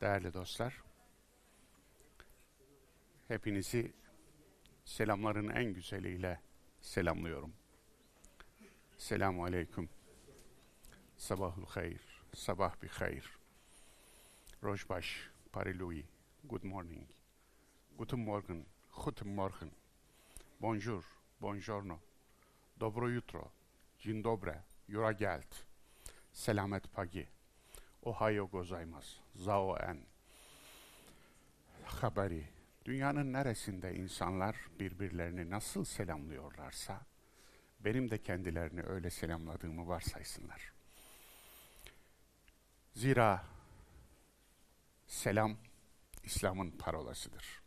değerli dostlar. Hepinizi selamların en güzeliyle selamlıyorum. Selamu aleyküm. Sabahul hayır. Sabah bir hayır. Rojbaş, Parilui. Good morning. Guten Morgen. Guten Morgen. Bonjour. Buongiorno. Dobro jutro. Dzień dobre. Jura gelt. Selamet pagi. Ohayo gozaimasu. Zao en. Habari. Dünyanın neresinde insanlar birbirlerini nasıl selamlıyorlarsa, benim de kendilerini öyle selamladığımı varsaysınlar. Zira selam İslam'ın parolasıdır.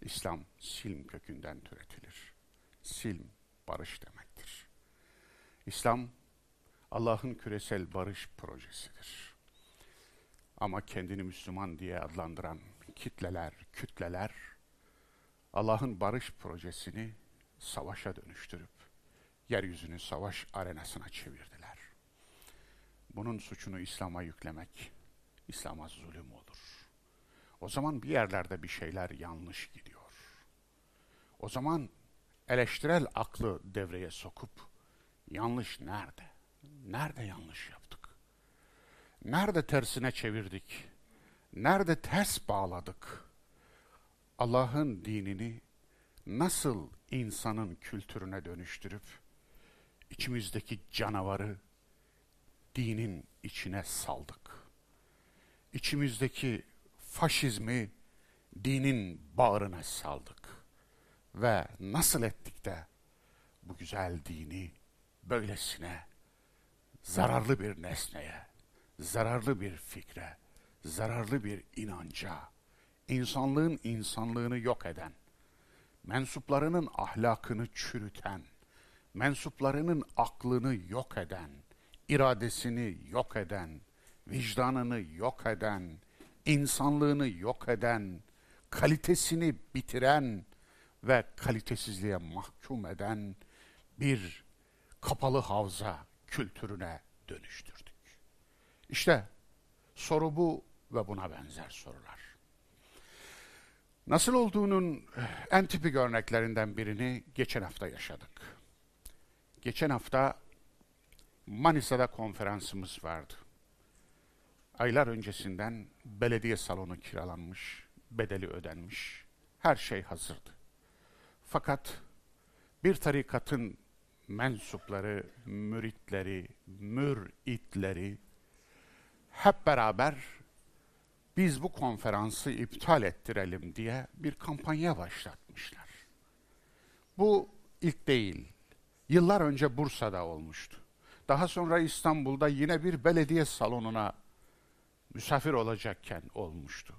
İslam silm kökünden türetilir. Silm barış demektir. İslam Allah'ın küresel barış projesidir. Ama kendini Müslüman diye adlandıran kitleler, kütleler Allah'ın barış projesini savaşa dönüştürüp yeryüzünü savaş arenasına çevirdiler. Bunun suçunu İslam'a yüklemek İslam'a zulüm olur. O zaman bir yerlerde bir şeyler yanlış gidiyor. O zaman eleştirel aklı devreye sokup yanlış nerede? Nerede yanlış yaptık? Nerede tersine çevirdik? Nerede ters bağladık? Allah'ın dinini nasıl insanın kültürüne dönüştürüp içimizdeki canavarı dinin içine saldık. İçimizdeki faşizmi dinin bağrına saldık. Ve nasıl ettik de bu güzel dini böylesine zararlı bir nesneye, zararlı bir fikre, zararlı bir inanca, insanlığın insanlığını yok eden, mensuplarının ahlakını çürüten, mensuplarının aklını yok eden, iradesini yok eden, vicdanını yok eden, insanlığını yok eden, kalitesini bitiren ve kalitesizliğe mahkum eden bir kapalı havza kültürüne dönüştürdük. İşte soru bu ve buna benzer sorular. Nasıl olduğunun en tipik örneklerinden birini geçen hafta yaşadık. Geçen hafta Manisa'da konferansımız vardı. Aylar öncesinden belediye salonu kiralanmış, bedeli ödenmiş, her şey hazırdı. Fakat bir tarikatın mensupları, müritleri, müritleri hep beraber biz bu konferansı iptal ettirelim diye bir kampanya başlatmışlar. Bu ilk değil. Yıllar önce Bursa'da olmuştu. Daha sonra İstanbul'da yine bir belediye salonuna misafir olacakken olmuştu.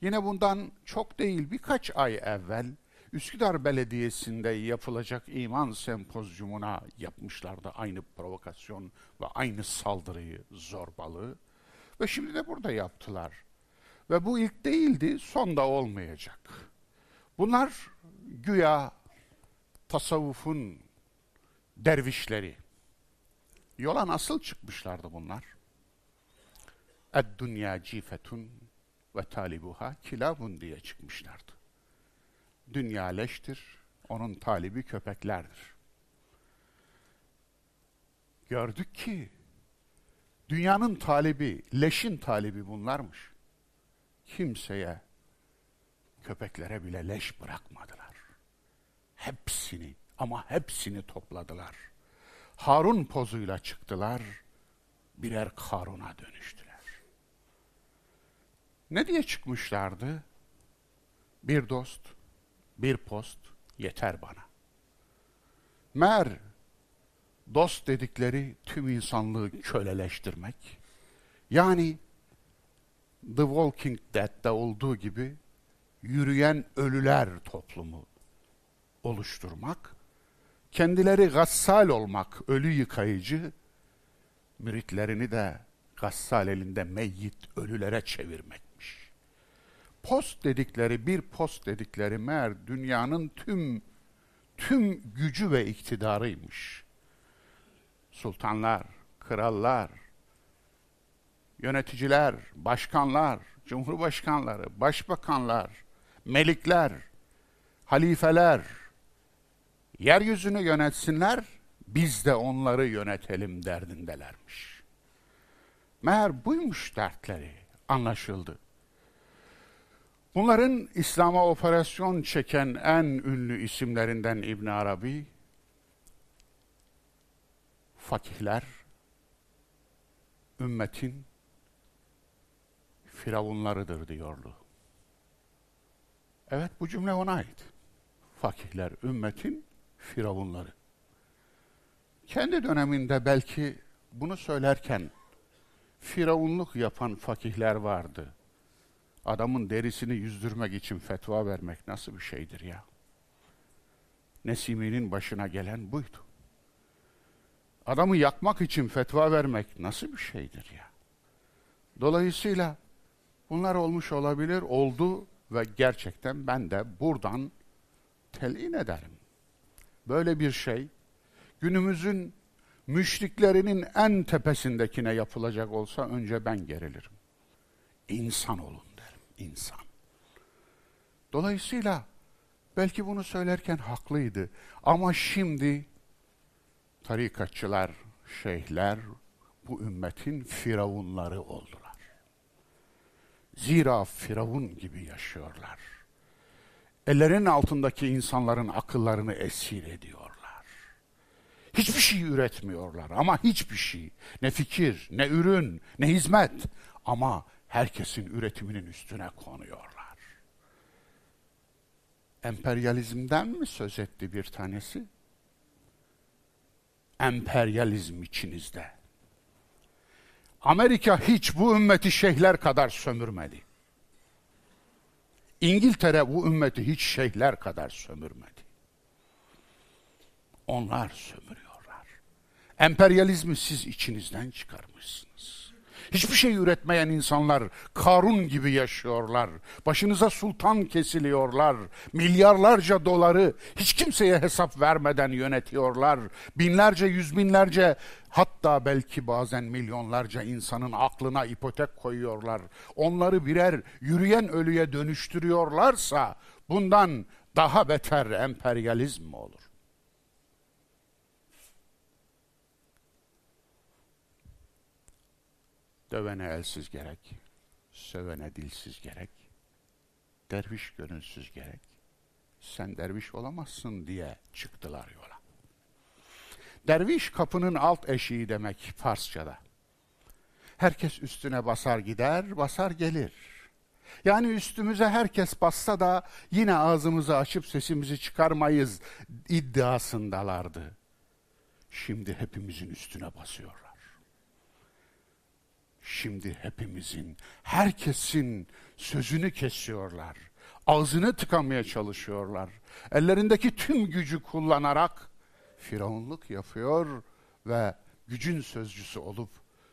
Yine bundan çok değil birkaç ay evvel Üsküdar Belediyesi'nde yapılacak iman sempozyumuna yapmışlardı aynı provokasyon ve aynı saldırıyı, zorbalığı. Ve şimdi de burada yaptılar. Ve bu ilk değildi, son da olmayacak. Bunlar güya tasavvufun dervişleri. Yola nasıl çıkmışlardı bunlar? Ed-dünya cifetun ve talibuha kilabun diye çıkmışlardı. Dünya leştir, onun talibi köpeklerdir. Gördük ki dünyanın talibi, leşin talibi bunlarmış. Kimseye, köpeklere bile leş bırakmadılar. Hepsini ama hepsini topladılar. Harun pozuyla çıktılar, birer Karun'a dönüştüler. Ne diye çıkmışlardı? Bir dost, bir post yeter bana. Mer, dost dedikleri tüm insanlığı köleleştirmek, yani The Walking Dead'de olduğu gibi yürüyen ölüler toplumu oluşturmak, kendileri gassal olmak, ölü yıkayıcı, müritlerini de gassal elinde meyyit ölülere çevirmekmiş. Post dedikleri, bir post dedikleri meğer dünyanın tüm tüm gücü ve iktidarıymış. Sultanlar, krallar, yöneticiler, başkanlar, cumhurbaşkanları, başbakanlar, melikler, halifeler yeryüzünü yönetsinler, biz de onları yönetelim derdindelermiş. Meğer buymuş dertleri, anlaşıldı. Bunların İslam'a operasyon çeken en ünlü isimlerinden İbn Arabi, fakihler, ümmetin firavunlarıdır diyordu. Evet bu cümle ona ait. Fakihler ümmetin firavunları. Kendi döneminde belki bunu söylerken firavunluk yapan fakihler vardı. Adamın derisini yüzdürmek için fetva vermek nasıl bir şeydir ya? Nesimi'nin başına gelen buydu. Adamı yakmak için fetva vermek nasıl bir şeydir ya? Dolayısıyla bunlar olmuş olabilir, oldu ve gerçekten ben de buradan telin ederim. Böyle bir şey günümüzün müşriklerinin en tepesindekine yapılacak olsa önce ben gerilirim. İnsan olun derim, insan. Dolayısıyla belki bunu söylerken haklıydı ama şimdi tarikatçılar, şeyhler bu ümmetin firavunları oldular. Zira firavun gibi yaşıyorlar. Ellerinin altındaki insanların akıllarını esir ediyorlar. Hiçbir şey üretmiyorlar ama hiçbir şey. Ne fikir, ne ürün, ne hizmet ama herkesin üretiminin üstüne konuyorlar. Emperyalizmden mi söz etti bir tanesi? Emperyalizm içinizde. Amerika hiç bu ümmeti şeyhler kadar sömürmedi. İngiltere bu ümmeti hiç şeyhler kadar sömürmedi. Onlar sömürüyorlar. Emperyalizmi siz içinizden çıkarmışsınız. Hiçbir şey üretmeyen insanlar Karun gibi yaşıyorlar. Başınıza sultan kesiliyorlar. Milyarlarca doları hiç kimseye hesap vermeden yönetiyorlar. Binlerce, yüz binlerce hatta belki bazen milyonlarca insanın aklına ipotek koyuyorlar. Onları birer yürüyen ölüye dönüştürüyorlarsa bundan daha beter emperyalizm mi olur? Dövene elsiz gerek, sövene dilsiz gerek, derviş gönülsüz gerek. Sen derviş olamazsın diye çıktılar yola. Derviş kapının alt eşiği demek Farsçada. Herkes üstüne basar gider, basar gelir. Yani üstümüze herkes bassa da yine ağzımızı açıp sesimizi çıkarmayız iddiasındalardı. Şimdi hepimizin üstüne basıyorlar şimdi hepimizin, herkesin sözünü kesiyorlar. Ağzını tıkamaya çalışıyorlar. Ellerindeki tüm gücü kullanarak firavunluk yapıyor ve gücün sözcüsü olup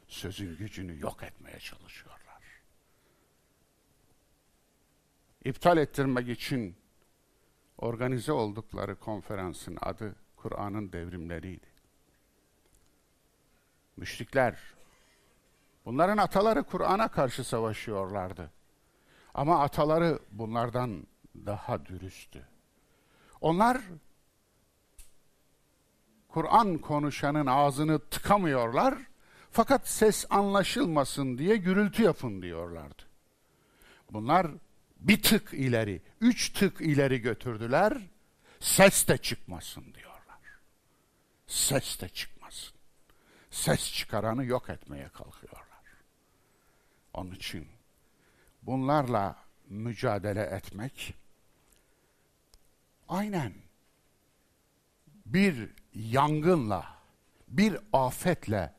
sözün gücünü yok etmeye çalışıyorlar. İptal ettirmek için organize oldukları konferansın adı Kur'an'ın devrimleriydi. Müşrikler Bunların ataları Kur'an'a karşı savaşıyorlardı. Ama ataları bunlardan daha dürüsttü. Onlar Kur'an konuşanın ağzını tıkamıyorlar fakat ses anlaşılmasın diye gürültü yapın diyorlardı. Bunlar bir tık ileri, üç tık ileri götürdüler, ses de çıkmasın diyorlar. Ses de çıkmasın. Ses çıkaranı yok etmeye kalkıyor. Onun için bunlarla mücadele etmek aynen bir yangınla, bir afetle,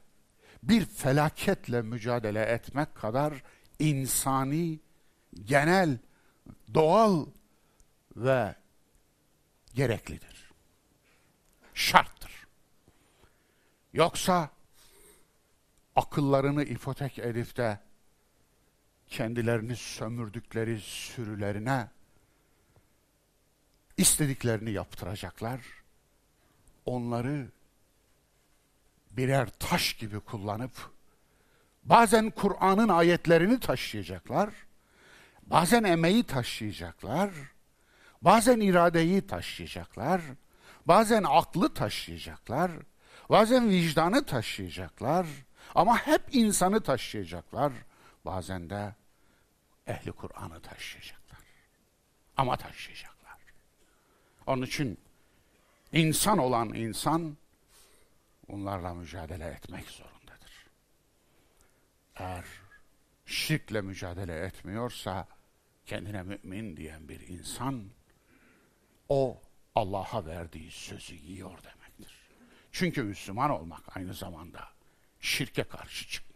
bir felaketle mücadele etmek kadar insani, genel, doğal ve gereklidir. Şarttır. Yoksa akıllarını ipotek edip de kendilerini sömürdükleri sürülerine istediklerini yaptıracaklar. Onları birer taş gibi kullanıp bazen Kur'an'ın ayetlerini taşıyacaklar, Bazen emeği taşıyacaklar, bazen iradeyi taşıyacaklar, bazen aklı taşıyacaklar, bazen vicdanı taşıyacaklar ama hep insanı taşıyacaklar. Bazen de ehli Kur'an'ı taşıyacaklar. Ama taşıyacaklar. Onun için insan olan insan bunlarla mücadele etmek zorundadır. Eğer şirkle mücadele etmiyorsa kendine mümin diyen bir insan o Allah'a verdiği sözü yiyor demektir. Çünkü Müslüman olmak aynı zamanda şirke karşı çıkmaktır.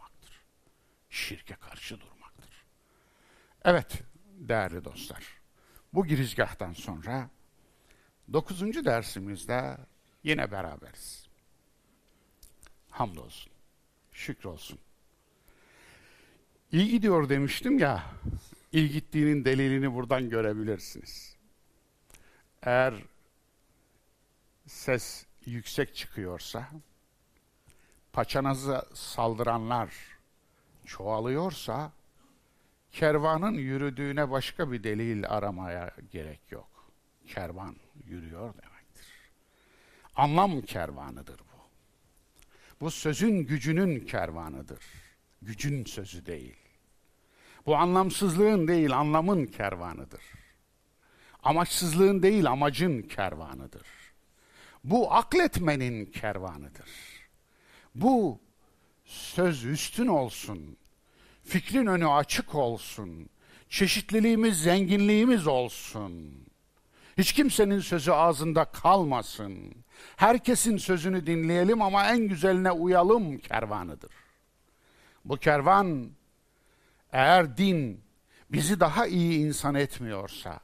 Şirke karşı durmaktır. Evet değerli dostlar bu girizgahtan sonra dokuzuncu dersimizde yine beraberiz. Hamdolsun, şükrolsun. İyi gidiyor demiştim ya, iyi gittiğinin delilini buradan görebilirsiniz. Eğer ses yüksek çıkıyorsa, paçanızı saldıranlar çoğalıyorsa, kervanın yürüdüğüne başka bir delil aramaya gerek yok. Kervan yürüyor demektir. Anlam kervanıdır bu. Bu sözün gücünün kervanıdır. Gücün sözü değil. Bu anlamsızlığın değil, anlamın kervanıdır. Amaçsızlığın değil, amacın kervanıdır. Bu akletmenin kervanıdır. Bu söz üstün olsun, fikrin önü açık olsun, çeşitliliğimiz, zenginliğimiz olsun. Hiç kimsenin sözü ağzında kalmasın. Herkesin sözünü dinleyelim ama en güzeline uyalım kervanıdır. Bu kervan eğer din bizi daha iyi insan etmiyorsa,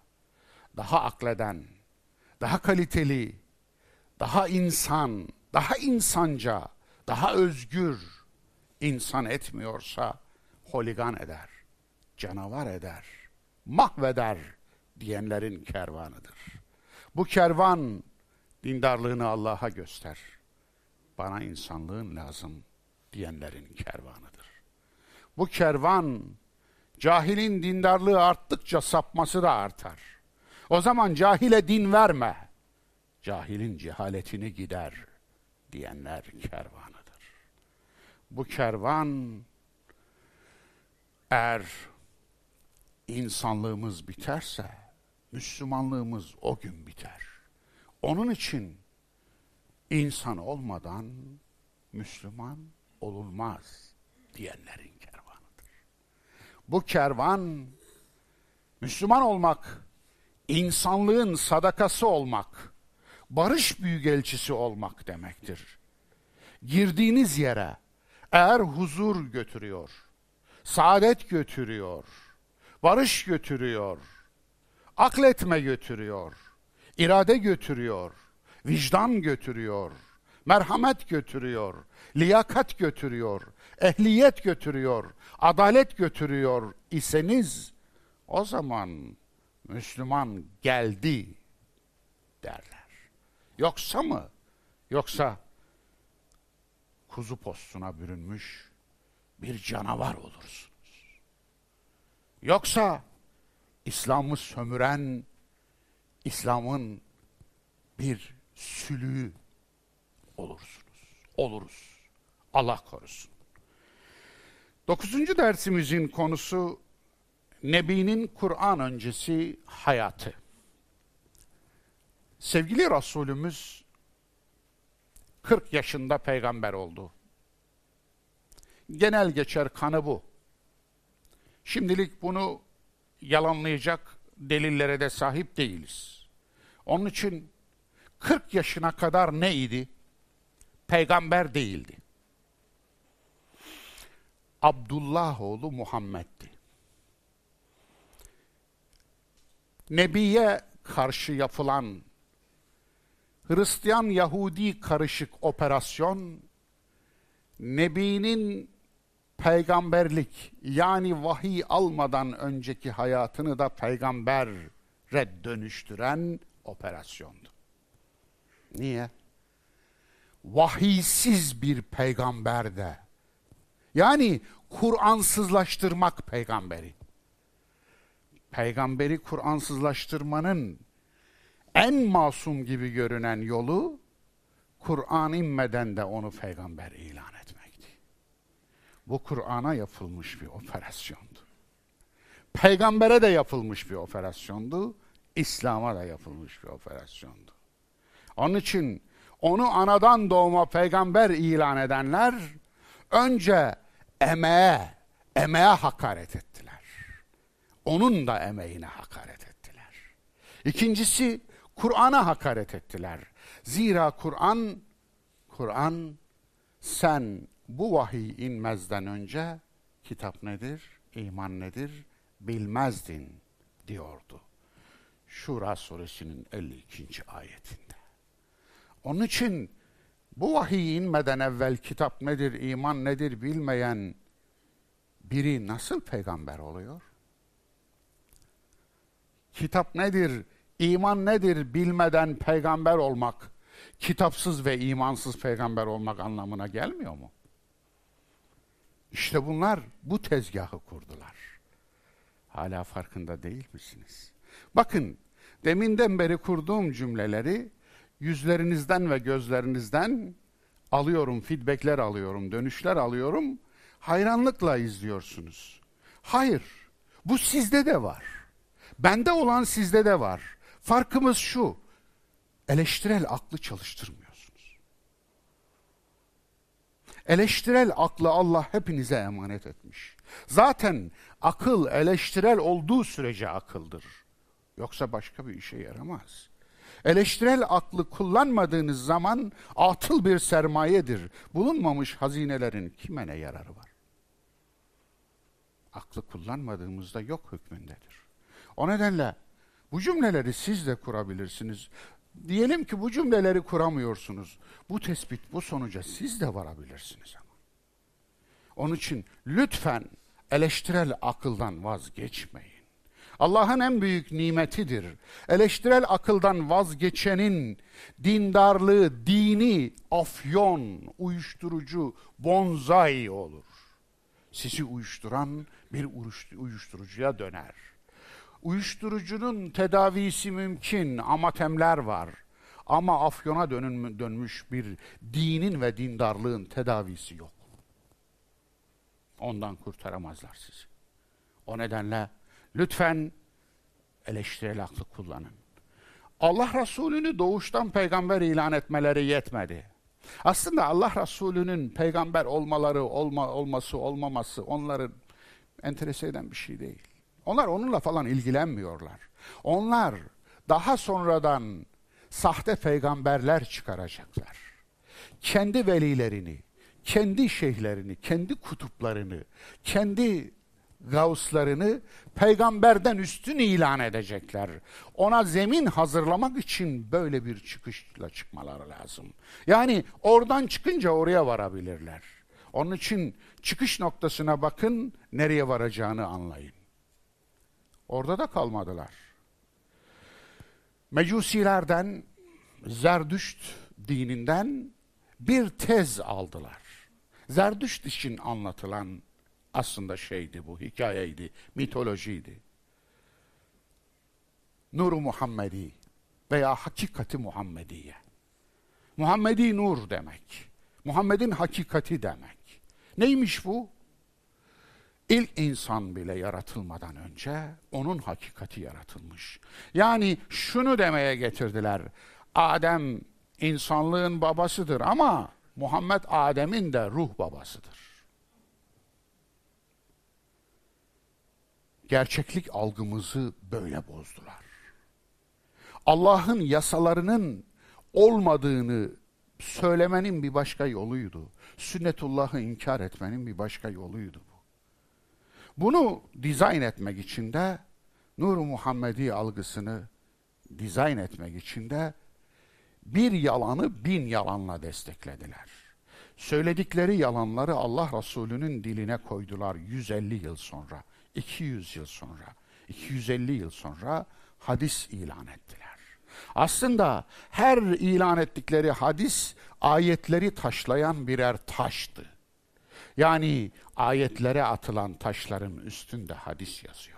daha akleden, daha kaliteli, daha insan, daha insanca, daha özgür insan etmiyorsa holigan eder, canavar eder, mahveder diyenlerin kervanıdır. Bu kervan dindarlığını Allah'a göster. Bana insanlığın lazım diyenlerin kervanıdır. Bu kervan cahilin dindarlığı arttıkça sapması da artar. O zaman cahile din verme. Cahilin cehaletini gider diyenler kervanıdır. Bu kervan eğer insanlığımız biterse Müslümanlığımız o gün biter. Onun için insan olmadan Müslüman olunmaz diyenlerin kervanıdır. Bu kervan Müslüman olmak, insanlığın sadakası olmak, barış büyükelçisi olmak demektir. Girdiğiniz yere eğer huzur götürüyor, saadet götürüyor, barış götürüyor, akletme götürüyor, irade götürüyor, vicdan götürüyor, merhamet götürüyor, liyakat götürüyor, ehliyet götürüyor, adalet götürüyor iseniz o zaman Müslüman geldi derler. Yoksa mı? Yoksa kuzu postuna bürünmüş bir canavar olursunuz. Yoksa İslam'ı sömüren, İslam'ın bir sülüğü olursunuz. Oluruz. Allah korusun. Dokuzuncu dersimizin konusu Nebi'nin Kur'an öncesi hayatı. Sevgili Resulümüz 40 yaşında peygamber oldu. Genel geçer kanı bu. Şimdilik bunu yalanlayacak delillere de sahip değiliz. Onun için 40 yaşına kadar neydi? Peygamber değildi. Abdullah oğlu Muhammed'di. Nebiye karşı yapılan Hristiyan Yahudi karışık operasyon Nebi'nin peygamberlik yani vahiy almadan önceki hayatını da peygambere dönüştüren operasyondu. Niye? Vahiysiz bir peygamberde yani Kur'ansızlaştırmak peygamberi. peygamberi Kur'ansızlaştırmanın en masum gibi görünen yolu Kur'an inmeden de onu peygamber ilan etmekti. Bu Kur'an'a yapılmış bir operasyondu. Peygambere de yapılmış bir operasyondu. İslam'a da yapılmış bir operasyondu. Onun için onu anadan doğma peygamber ilan edenler önce emeğe, emeğe hakaret ettiler. Onun da emeğine hakaret ettiler. İkincisi Kur'an'a hakaret ettiler. Zira Kur'an, Kur'an sen bu vahiy inmezden önce kitap nedir, iman nedir bilmezdin diyordu. Şura suresinin 52. ayetinde. Onun için bu vahiy inmeden evvel kitap nedir, iman nedir bilmeyen biri nasıl peygamber oluyor? Kitap nedir, iman nedir bilmeden peygamber olmak, kitapsız ve imansız peygamber olmak anlamına gelmiyor mu? İşte bunlar bu tezgahı kurdular. Hala farkında değil misiniz? Bakın, deminden beri kurduğum cümleleri yüzlerinizden ve gözlerinizden alıyorum, feedbackler alıyorum, dönüşler alıyorum. Hayranlıkla izliyorsunuz. Hayır, bu sizde de var. Bende olan sizde de var. Farkımız şu, eleştirel aklı çalıştırmıyorsunuz. Eleştirel aklı Allah hepinize emanet etmiş. Zaten akıl eleştirel olduğu sürece akıldır. Yoksa başka bir işe yaramaz. Eleştirel aklı kullanmadığınız zaman atıl bir sermayedir. Bulunmamış hazinelerin kime ne yararı var? Aklı kullanmadığımızda yok hükmündedir. O nedenle bu cümleleri siz de kurabilirsiniz. Diyelim ki bu cümleleri kuramıyorsunuz. Bu tespit, bu sonuca siz de varabilirsiniz ama. Onun için lütfen eleştirel akıldan vazgeçmeyin. Allah'ın en büyük nimetidir. Eleştirel akıldan vazgeçenin dindarlığı, dini, afyon, uyuşturucu, bonzai olur. Sizi uyuşturan bir uyuşturucuya döner. Uyuşturucunun tedavisi mümkün, amatemler var. Ama afyona dönmüş bir dinin ve dindarlığın tedavisi yok. Ondan kurtaramazlar sizi. O nedenle lütfen eleştirel aklı kullanın. Allah Resulü'nü doğuştan peygamber ilan etmeleri yetmedi. Aslında Allah Resulü'nün peygamber olmaları, olma, olması, olmaması onların enterese eden bir şey değil. Onlar onunla falan ilgilenmiyorlar. Onlar daha sonradan sahte peygamberler çıkaracaklar. Kendi velilerini, kendi şeyhlerini, kendi kutuplarını, kendi gavslarını peygamberden üstün ilan edecekler. Ona zemin hazırlamak için böyle bir çıkışla çıkmaları lazım. Yani oradan çıkınca oraya varabilirler. Onun için çıkış noktasına bakın, nereye varacağını anlayın. Orada da kalmadılar. Mecusilerden, Zerdüşt dininden bir tez aldılar. Zerdüşt için anlatılan aslında şeydi bu, hikayeydi, mitolojiydi. Nuru Muhammedi veya hakikati Muhammediye. Muhammedi nur demek. Muhammed'in hakikati demek. Neymiş bu? İlk insan bile yaratılmadan önce onun hakikati yaratılmış. Yani şunu demeye getirdiler. Adem insanlığın babasıdır ama Muhammed Adem'in de ruh babasıdır. Gerçeklik algımızı böyle bozdular. Allah'ın yasalarının olmadığını söylemenin bir başka yoluydu. Sünnetullah'ı inkar etmenin bir başka yoluydu. Bunu dizayn etmek için de Nur Muhammedi algısını dizayn etmek için de bir yalanı bin yalanla desteklediler. Söyledikleri yalanları Allah Resulü'nün diline koydular 150 yıl sonra, 200 yıl sonra, 250 yıl sonra hadis ilan ettiler. Aslında her ilan ettikleri hadis ayetleri taşlayan birer taştı. Yani ayetlere atılan taşların üstünde hadis yazıyordu.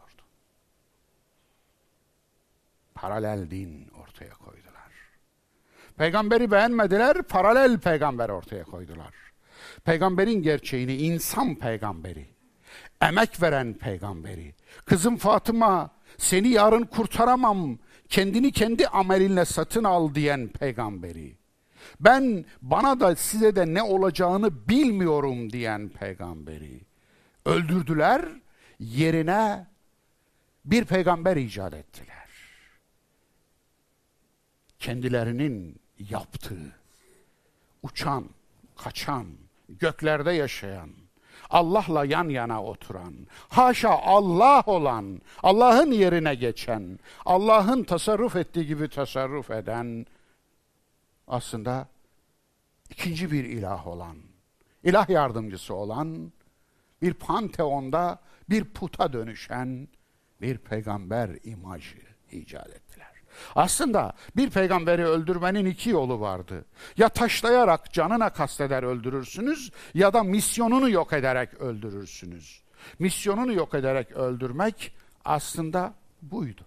paralel din ortaya koydular. Peygamberi beğenmediler, paralel peygamber ortaya koydular. Peygamberin gerçeğini insan peygamberi, emek veren peygamberi. Kızım Fatıma seni yarın kurtaramam, kendini kendi amelinle satın al diyen peygamberi. Ben bana da size de ne olacağını bilmiyorum diyen peygamberi. Öldürdüler, yerine bir peygamber icat ettiler. Kendilerinin yaptığı, uçan, kaçan, göklerde yaşayan, Allah'la yan yana oturan, haşa Allah olan, Allah'ın yerine geçen, Allah'ın tasarruf ettiği gibi tasarruf eden, aslında ikinci bir ilah olan, ilah yardımcısı olan, bir panteonda bir puta dönüşen bir peygamber imajı icat ettiler. Aslında bir peygamberi öldürmenin iki yolu vardı. Ya taşlayarak canına kasteder öldürürsünüz ya da misyonunu yok ederek öldürürsünüz. Misyonunu yok ederek öldürmek aslında buydu.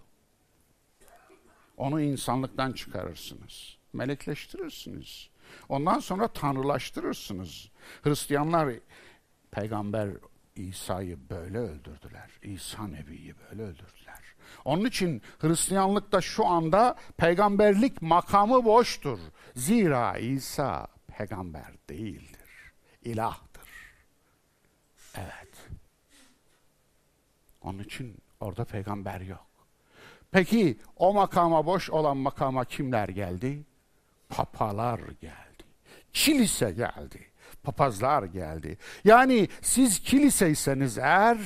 Onu insanlıktan çıkarırsınız. Melekleştirirsiniz. Ondan sonra tanrılaştırırsınız. Hristiyanlar peygamber İsa'yı böyle öldürdüler. İsa Nebi'yi böyle öldürdüler. Onun için Hristiyanlıkta şu anda peygamberlik makamı boştur. Zira İsa peygamber değildir. İlahtır. Evet. Onun için orada peygamber yok. Peki o makama boş olan makama kimler geldi? Papalar geldi. Kilise geldi. Papazlar geldi. Yani siz kiliseyseniz eğer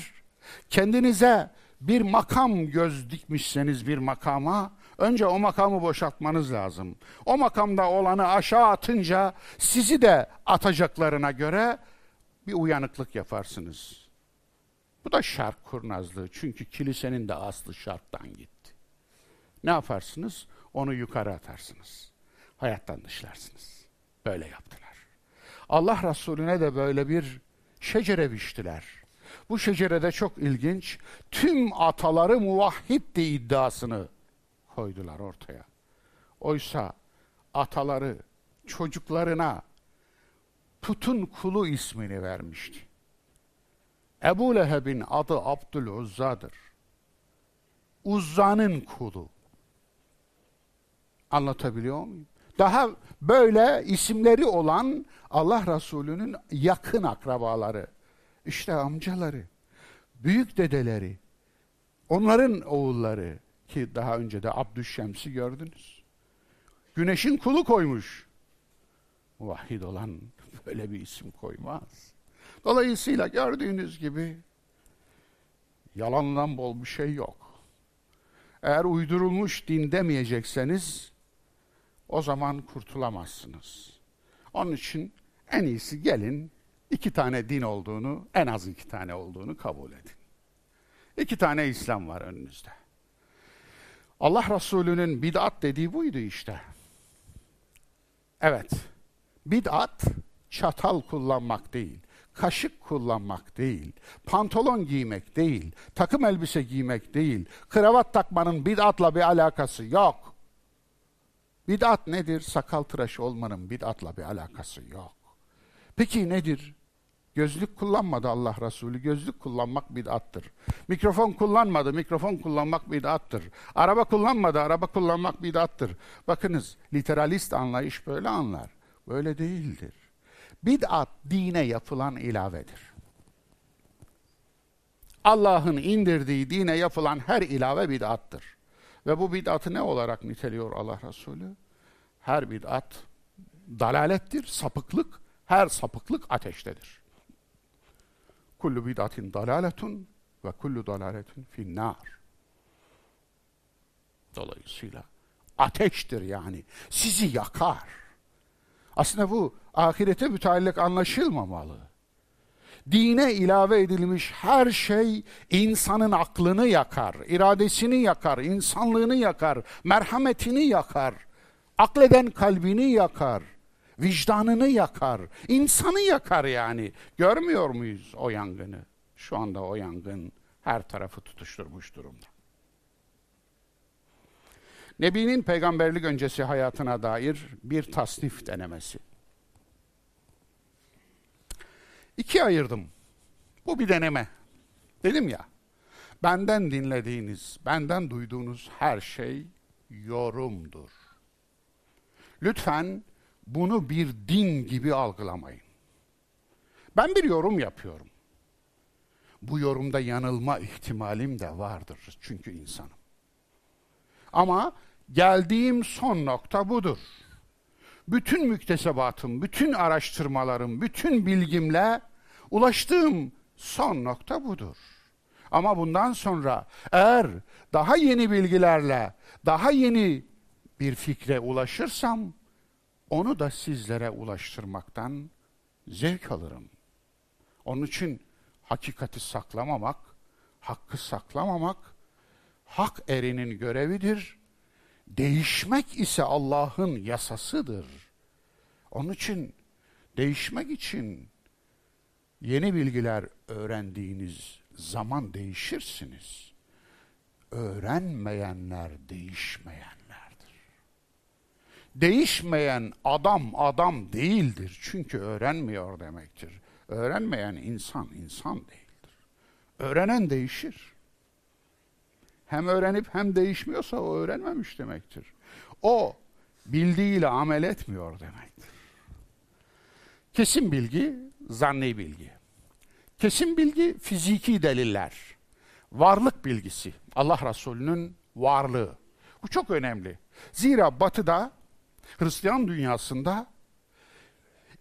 kendinize bir makam göz dikmişseniz bir makama önce o makamı boşaltmanız lazım. O makamda olanı aşağı atınca sizi de atacaklarına göre bir uyanıklık yaparsınız. Bu da şark kurnazlığı. Çünkü kilisenin de aslı şarktan gitti. Ne yaparsınız? Onu yukarı atarsınız. Hayattan dışlarsınız. Böyle yaptılar. Allah Resulüne de böyle bir şecere biçtiler. Bu şecerede çok ilginç, tüm ataları muvahhiddi iddiasını koydular ortaya. Oysa ataları çocuklarına putun kulu ismini vermişti. Ebu Leheb'in adı Abdül Uzza'dır. Uzza'nın kulu. Anlatabiliyor muyum? Daha böyle isimleri olan Allah Resulü'nün yakın akrabaları, işte amcaları, büyük dedeleri, onların oğulları ki daha önce de Abdüşşems'i gördünüz. Güneşin kulu koymuş. Vahid olan böyle bir isim koymaz. Dolayısıyla gördüğünüz gibi yalandan bol bir şey yok. Eğer uydurulmuş din demeyecekseniz o zaman kurtulamazsınız. Onun için en iyisi gelin iki tane din olduğunu, en az iki tane olduğunu kabul edin. İki tane İslam var önünüzde. Allah Resulü'nün bid'at dediği buydu işte. Evet, bid'at çatal kullanmak değil, kaşık kullanmak değil, pantolon giymek değil, takım elbise giymek değil, kravat takmanın bid'atla bir alakası yok. Bid'at nedir? Sakal tıraşı olmanın bid'atla bir alakası yok. Peki nedir? Gözlük kullanmadı Allah Resulü. Gözlük kullanmak bid'attır. Mikrofon kullanmadı. Mikrofon kullanmak bid'attır. Araba kullanmadı. Araba kullanmak bid'attır. Bakınız literalist anlayış böyle anlar. Böyle değildir. Bid'at dine yapılan ilavedir. Allah'ın indirdiği dine yapılan her ilave bid'attır. Ve bu bid'atı ne olarak niteliyor Allah Resulü? Her bid'at dalalettir, sapıklık. Her sapıklık ateştedir. Kullu bid'atin dalaletun ve kullu dalaletin finnar. Dolayısıyla ateştir yani. Sizi yakar. Aslında bu ahirete müteallik anlaşılmamalı dine ilave edilmiş her şey insanın aklını yakar, iradesini yakar, insanlığını yakar, merhametini yakar, akleden kalbini yakar, vicdanını yakar, insanı yakar yani. Görmüyor muyuz o yangını? Şu anda o yangın her tarafı tutuşturmuş durumda. Nebi'nin peygamberlik öncesi hayatına dair bir tasnif denemesi. İki ayırdım. Bu bir deneme. Dedim ya, benden dinlediğiniz, benden duyduğunuz her şey yorumdur. Lütfen bunu bir din gibi algılamayın. Ben bir yorum yapıyorum. Bu yorumda yanılma ihtimalim de vardır çünkü insanım. Ama geldiğim son nokta budur. Bütün müktesebatım, bütün araştırmalarım, bütün bilgimle ulaştığım son nokta budur. Ama bundan sonra eğer daha yeni bilgilerle, daha yeni bir fikre ulaşırsam onu da sizlere ulaştırmaktan zevk alırım. Onun için hakikati saklamamak, hakkı saklamamak hak erinin görevidir. Değişmek ise Allah'ın yasasıdır. Onun için değişmek için yeni bilgiler öğrendiğiniz zaman değişirsiniz. Öğrenmeyenler değişmeyenlerdir. Değişmeyen adam adam değildir çünkü öğrenmiyor demektir. Öğrenmeyen insan insan değildir. Öğrenen değişir. Hem öğrenip hem değişmiyorsa o öğrenmemiş demektir. O bildiğiyle amel etmiyor demektir. Kesin bilgi, zanni bilgi. Kesin bilgi fiziki deliller. Varlık bilgisi, Allah Resulü'nün varlığı. Bu çok önemli. Zira batıda, Hristiyan dünyasında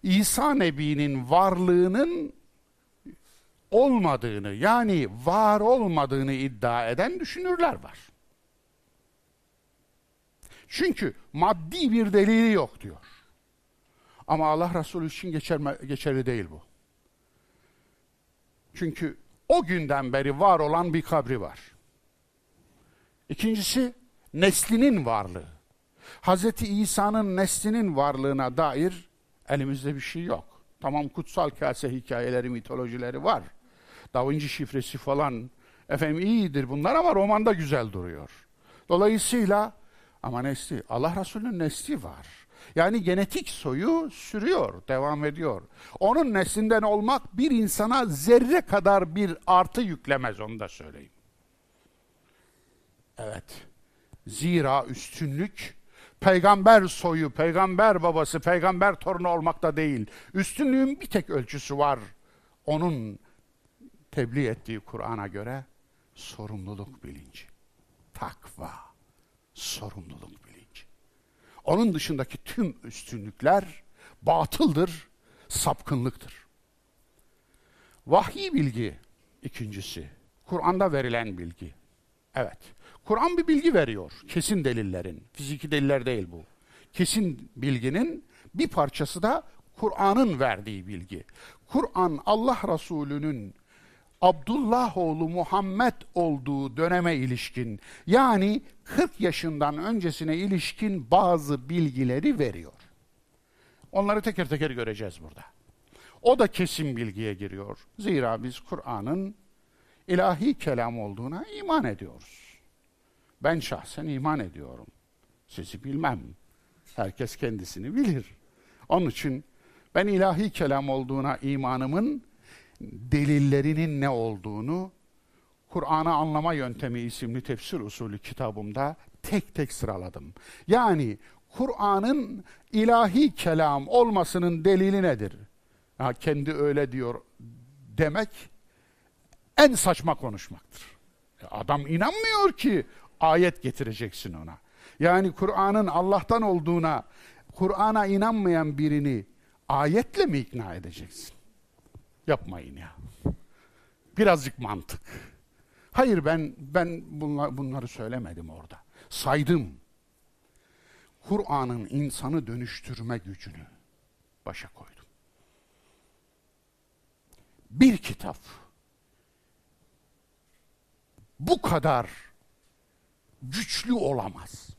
İsa Nebi'nin varlığının olmadığını yani var olmadığını iddia eden düşünürler var. Çünkü maddi bir delili yok diyor. Ama Allah Resulü için geçerme, geçerli değil bu. Çünkü o günden beri var olan bir kabri var. İkincisi neslinin varlığı. Hz. İsa'nın neslinin varlığına dair elimizde bir şey yok. Tamam kutsal kase hikayeleri, mitolojileri var. Da Vinci şifresi falan efendim iyidir bunlar ama romanda güzel duruyor. Dolayısıyla ama nesli, Allah Resulü'nün nesli var. Yani genetik soyu sürüyor, devam ediyor. Onun neslinden olmak bir insana zerre kadar bir artı yüklemez onu da söyleyeyim. Evet. Zira üstünlük peygamber soyu, peygamber babası, peygamber torunu olmakta değil. Üstünlüğün bir tek ölçüsü var. Onun tebliğ ettiği Kur'an'a göre sorumluluk bilinci. Takva, sorumluluk bilinci. Onun dışındaki tüm üstünlükler batıldır, sapkınlıktır. Vahiy bilgi ikincisi. Kur'an'da verilen bilgi. Evet. Kur'an bir bilgi veriyor. Kesin delillerin. Fiziki deliller değil bu. Kesin bilginin bir parçası da Kur'an'ın verdiği bilgi. Kur'an Allah Resulü'nün Abdullah oğlu Muhammed olduğu döneme ilişkin yani 40 yaşından öncesine ilişkin bazı bilgileri veriyor. Onları teker teker göreceğiz burada. O da kesin bilgiye giriyor. Zira biz Kur'an'ın ilahi kelam olduğuna iman ediyoruz. Ben şahsen iman ediyorum. Sizi bilmem. Herkes kendisini bilir. Onun için ben ilahi kelam olduğuna imanımın delillerinin ne olduğunu Kur'an'ı anlama yöntemi isimli tefsir usulü kitabımda tek tek sıraladım. Yani Kur'an'ın ilahi kelam olmasının delili nedir? Ya kendi öyle diyor demek en saçma konuşmaktır. Adam inanmıyor ki ayet getireceksin ona. Yani Kur'an'ın Allah'tan olduğuna, Kur'an'a inanmayan birini ayetle mi ikna edeceksin? Yapmayın ya. Birazcık mantık. Hayır ben ben bunlar, bunları söylemedim orada. Saydım. Kur'an'ın insanı dönüştürme gücünü başa koydum. Bir kitap bu kadar güçlü olamaz.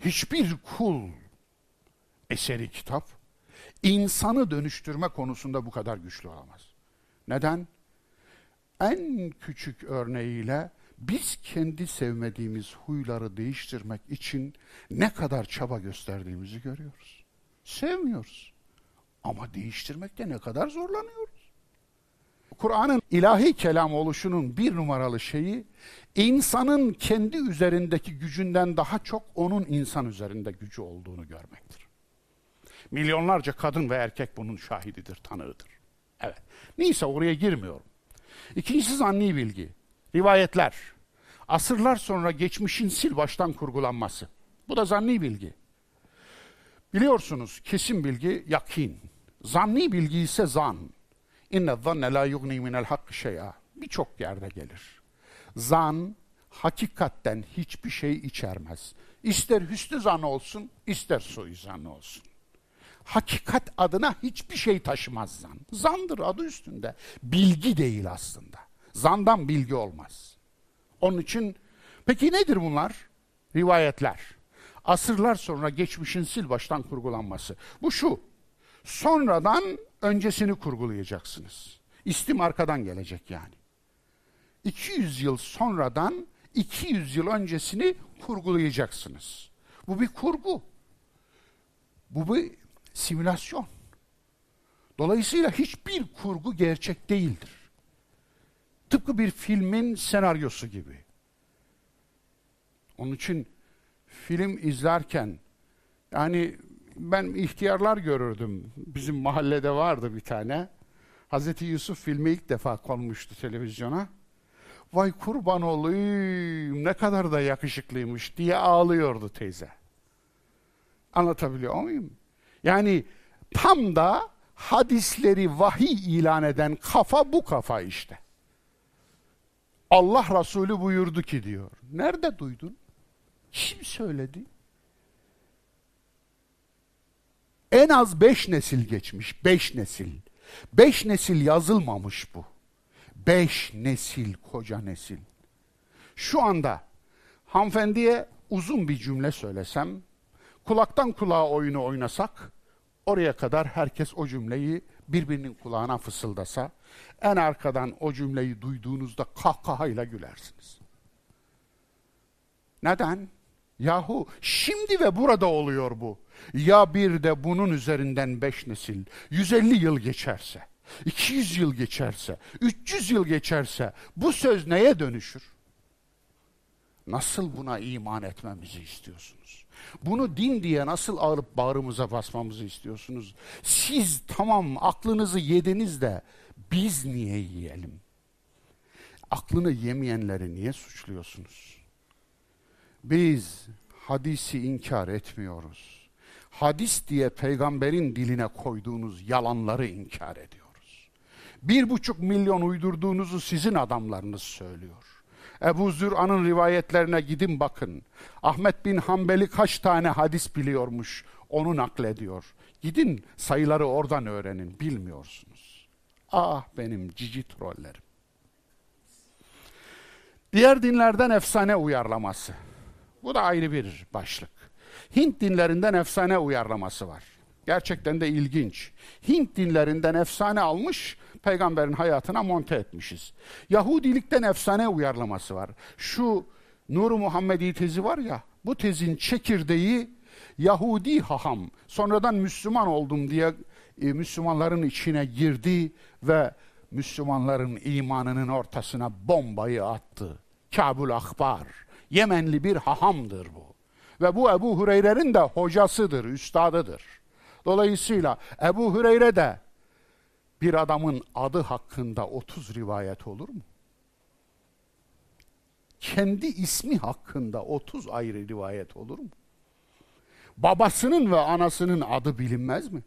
Hiçbir kul eseri kitap insanı dönüştürme konusunda bu kadar güçlü olamaz. Neden? En küçük örneğiyle biz kendi sevmediğimiz huyları değiştirmek için ne kadar çaba gösterdiğimizi görüyoruz. Sevmiyoruz. Ama değiştirmekte ne kadar zorlanıyoruz. Kur'an'ın ilahi kelam oluşunun bir numaralı şeyi insanın kendi üzerindeki gücünden daha çok onun insan üzerinde gücü olduğunu görmektir. Milyonlarca kadın ve erkek bunun şahididir, tanığıdır. Evet. Neyse oraya girmiyorum. İkincisi zanni bilgi. Rivayetler. Asırlar sonra geçmişin sil baştan kurgulanması. Bu da zanni bilgi. Biliyorsunuz kesin bilgi yakin. Zanni bilgi ise zan. İnne zanne la yugni minel hakkı şey'a. Birçok yerde gelir. Zan hakikatten hiçbir şey içermez. İster hüsnü zan olsun, ister suizan olsun. Hakikat adına hiçbir şey taşımaz zan. Zandır adı üstünde. Bilgi değil aslında. Zandan bilgi olmaz. Onun için peki nedir bunlar? Rivayetler. Asırlar sonra geçmişin sil baştan kurgulanması. Bu şu. Sonradan öncesini kurgulayacaksınız. İstim arkadan gelecek yani. 200 yıl sonradan 200 yıl öncesini kurgulayacaksınız. Bu bir kurgu. Bu bir simülasyon. Dolayısıyla hiçbir kurgu gerçek değildir. Tıpkı bir filmin senaryosu gibi. Onun için film izlerken yani ben ihtiyarlar görürdüm. Bizim mahallede vardı bir tane. Hazreti Yusuf filmi ilk defa konmuştu televizyona. Vay kurban olayım ne kadar da yakışıklıymış diye ağlıyordu teyze. Anlatabiliyor muyum? Yani tam da hadisleri vahiy ilan eden kafa bu kafa işte. Allah Resulü buyurdu ki diyor. Nerede duydun? Kim söyledi? En az beş nesil geçmiş. Beş nesil. Beş nesil yazılmamış bu. Beş nesil, koca nesil. Şu anda hanımefendiye uzun bir cümle söylesem, kulaktan kulağa oyunu oynasak, oraya kadar herkes o cümleyi birbirinin kulağına fısıldasa, en arkadan o cümleyi duyduğunuzda kahkahayla gülersiniz. Neden? Yahu şimdi ve burada oluyor bu. Ya bir de bunun üzerinden beş nesil, 150 yıl geçerse, 200 yıl geçerse, 300 yıl geçerse bu söz neye dönüşür? Nasıl buna iman etmemizi istiyorsunuz? Bunu din diye nasıl ağırıp bağrımıza basmamızı istiyorsunuz? Siz tamam aklınızı yediniz de biz niye yiyelim? Aklını yemeyenleri niye suçluyorsunuz? Biz hadisi inkar etmiyoruz. Hadis diye peygamberin diline koyduğunuz yalanları inkar ediyoruz. Bir buçuk milyon uydurduğunuzu sizin adamlarınız söylüyor. Ebu Zür'an'ın rivayetlerine gidin bakın. Ahmet bin Hanbeli kaç tane hadis biliyormuş onu naklediyor. Gidin sayıları oradan öğrenin bilmiyorsunuz. Ah benim cici trollerim. Diğer dinlerden efsane uyarlaması. Bu da ayrı bir başlık. Hint dinlerinden efsane uyarlaması var. Gerçekten de ilginç. Hint dinlerinden efsane almış, peygamberin hayatına monte etmişiz. Yahudilikten efsane uyarlaması var. Şu Nur-u Muhammedi tezi var ya, bu tezin çekirdeği Yahudi haham, sonradan Müslüman oldum diye e, Müslümanların içine girdi ve Müslümanların imanının ortasına bombayı attı. Kabul Akbar, Yemenli bir hahamdır bu. Ve bu Ebu Hureyre'nin de hocasıdır, üstadıdır. Dolayısıyla Ebu Hureyre de bir adamın adı hakkında 30 rivayet olur mu? Kendi ismi hakkında 30 ayrı rivayet olur mu? Babasının ve anasının adı bilinmez mi?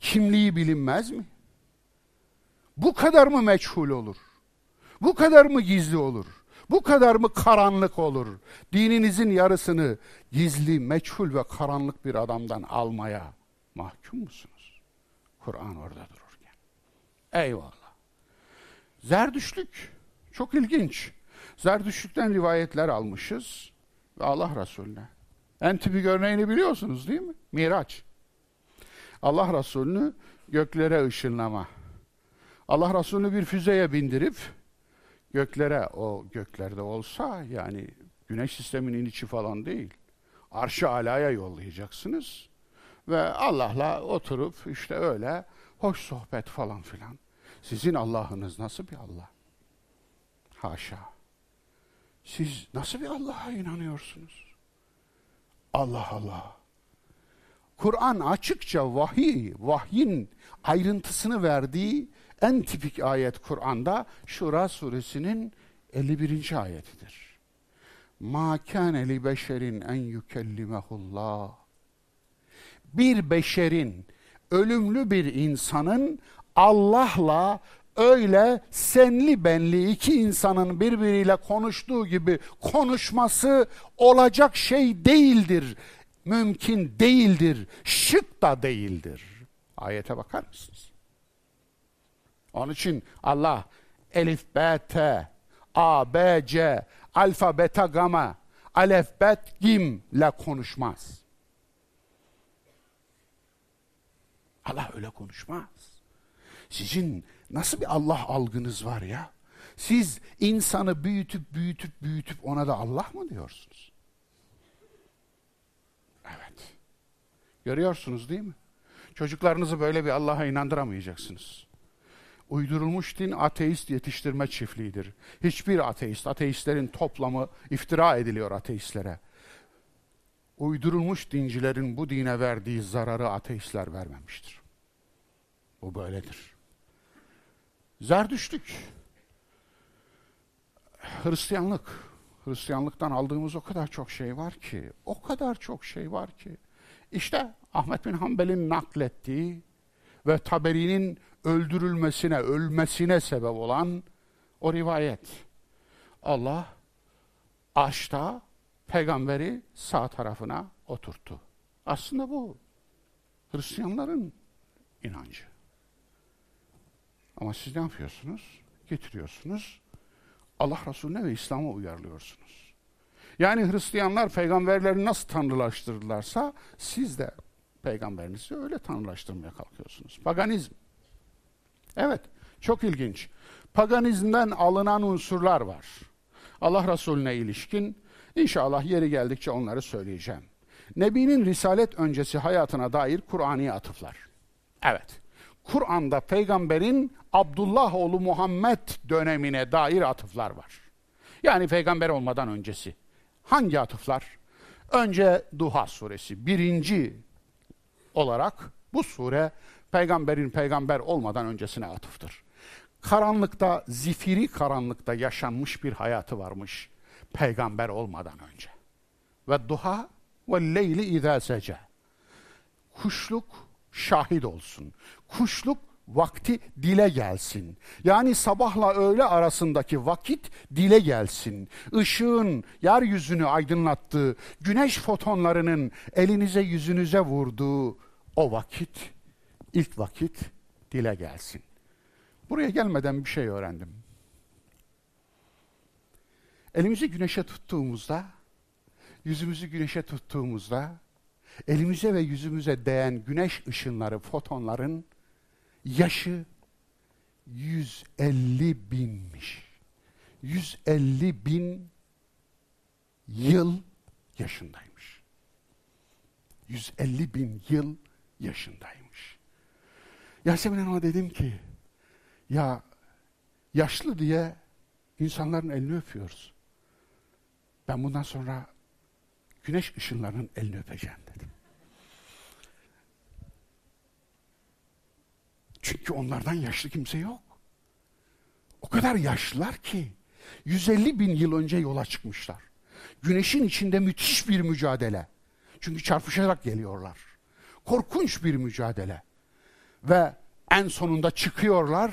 Kimliği bilinmez mi? Bu kadar mı meçhul olur? Bu kadar mı gizli olur? Bu kadar mı karanlık olur? Dininizin yarısını gizli, meçhul ve karanlık bir adamdan almaya mahkum musunuz? Kur'an orada dururken. Eyvallah. Zerdüşlük çok ilginç. Zerdüşlükten rivayetler almışız ve Allah Resulüne. En tipik örneğini biliyorsunuz değil mi? Miraç. Allah Resulü'nü göklere ışınlama. Allah Resulü'nü bir füzeye bindirip göklere o göklerde olsa yani güneş sisteminin içi falan değil. Arşı alaya yollayacaksınız ve Allah'la oturup işte öyle hoş sohbet falan filan. Sizin Allah'ınız nasıl bir Allah? Haşa. Siz nasıl bir Allah'a inanıyorsunuz? Allah Allah. Kur'an açıkça vahiy, vahyin ayrıntısını verdiği en tipik ayet Kur'an'da Şura suresinin 51. ayetidir. Ma kâne li beşerin en yükellimehullah. Bir beşerin, ölümlü bir insanın Allah'la öyle senli benli iki insanın birbiriyle konuştuğu gibi konuşması olacak şey değildir. Mümkün değildir. Şık da değildir. Ayete bakar mısınız? Onun için Allah elif, b, t, a, b, c, alfa, beta, gama, alef, bet, gim ile konuşmaz. Allah öyle konuşmaz. Sizin nasıl bir Allah algınız var ya? Siz insanı büyütüp büyütüp büyütüp ona da Allah mı diyorsunuz? Evet. Görüyorsunuz değil mi? Çocuklarınızı böyle bir Allah'a inandıramayacaksınız. Uydurulmuş din ateist yetiştirme çiftliğidir. Hiçbir ateist, ateistlerin toplamı iftira ediliyor ateistlere. Uydurulmuş dincilerin bu dine verdiği zararı ateistler vermemiştir. Bu böyledir. Zerdüştlük, Hristiyanlık, Hristiyanlıktan aldığımız o kadar çok şey var ki, o kadar çok şey var ki. İşte Ahmet bin Hanbel'in naklettiği ve Taberi'nin öldürülmesine, ölmesine sebep olan o rivayet. Allah aşta peygamberi sağ tarafına oturttu. Aslında bu Hristiyanların inancı. Ama siz ne yapıyorsunuz? Getiriyorsunuz. Allah Resulüne ve İslam'a uyarlıyorsunuz. Yani Hristiyanlar peygamberleri nasıl tanrılaştırdılarsa siz de peygamberinizi öyle tanrılaştırmaya kalkıyorsunuz. Paganizm. Evet, çok ilginç. Paganizmden alınan unsurlar var. Allah Resulüne ilişkin inşallah yeri geldikçe onları söyleyeceğim. Nebinin risalet öncesi hayatına dair Kur'an'i atıflar. Evet. Kur'an'da peygamberin Abdullah oğlu Muhammed dönemine dair atıflar var. Yani peygamber olmadan öncesi. Hangi atıflar? Önce Duha suresi birinci olarak bu sure peygamberin peygamber olmadan öncesine atıftır. Karanlıkta, zifiri karanlıkta yaşanmış bir hayatı varmış peygamber olmadan önce. Ve duha ve leyli izâ sece. Kuşluk şahit olsun. Kuşluk vakti dile gelsin. Yani sabahla öğle arasındaki vakit dile gelsin. Işığın yeryüzünü aydınlattığı, güneş fotonlarının elinize yüzünüze vurduğu o vakit, ilk vakit dile gelsin. Buraya gelmeden bir şey öğrendim. Elimizi güneşe tuttuğumuzda, yüzümüzü güneşe tuttuğumuzda, elimize ve yüzümüze değen güneş ışınları, fotonların yaşı 150 binmiş. 150 bin yıl yaşındaymış. 150 bin yıl yaşındaymış. Yasemin Hanım'a dedim ki, ya yaşlı diye insanların elini öpüyoruz. Ben bundan sonra güneş ışınlarının elini öpeceğim dedim. Çünkü onlardan yaşlı kimse yok. O kadar yaşlılar ki 150 bin yıl önce yola çıkmışlar. Güneşin içinde müthiş bir mücadele. Çünkü çarpışarak geliyorlar. Korkunç bir mücadele. Ve en sonunda çıkıyorlar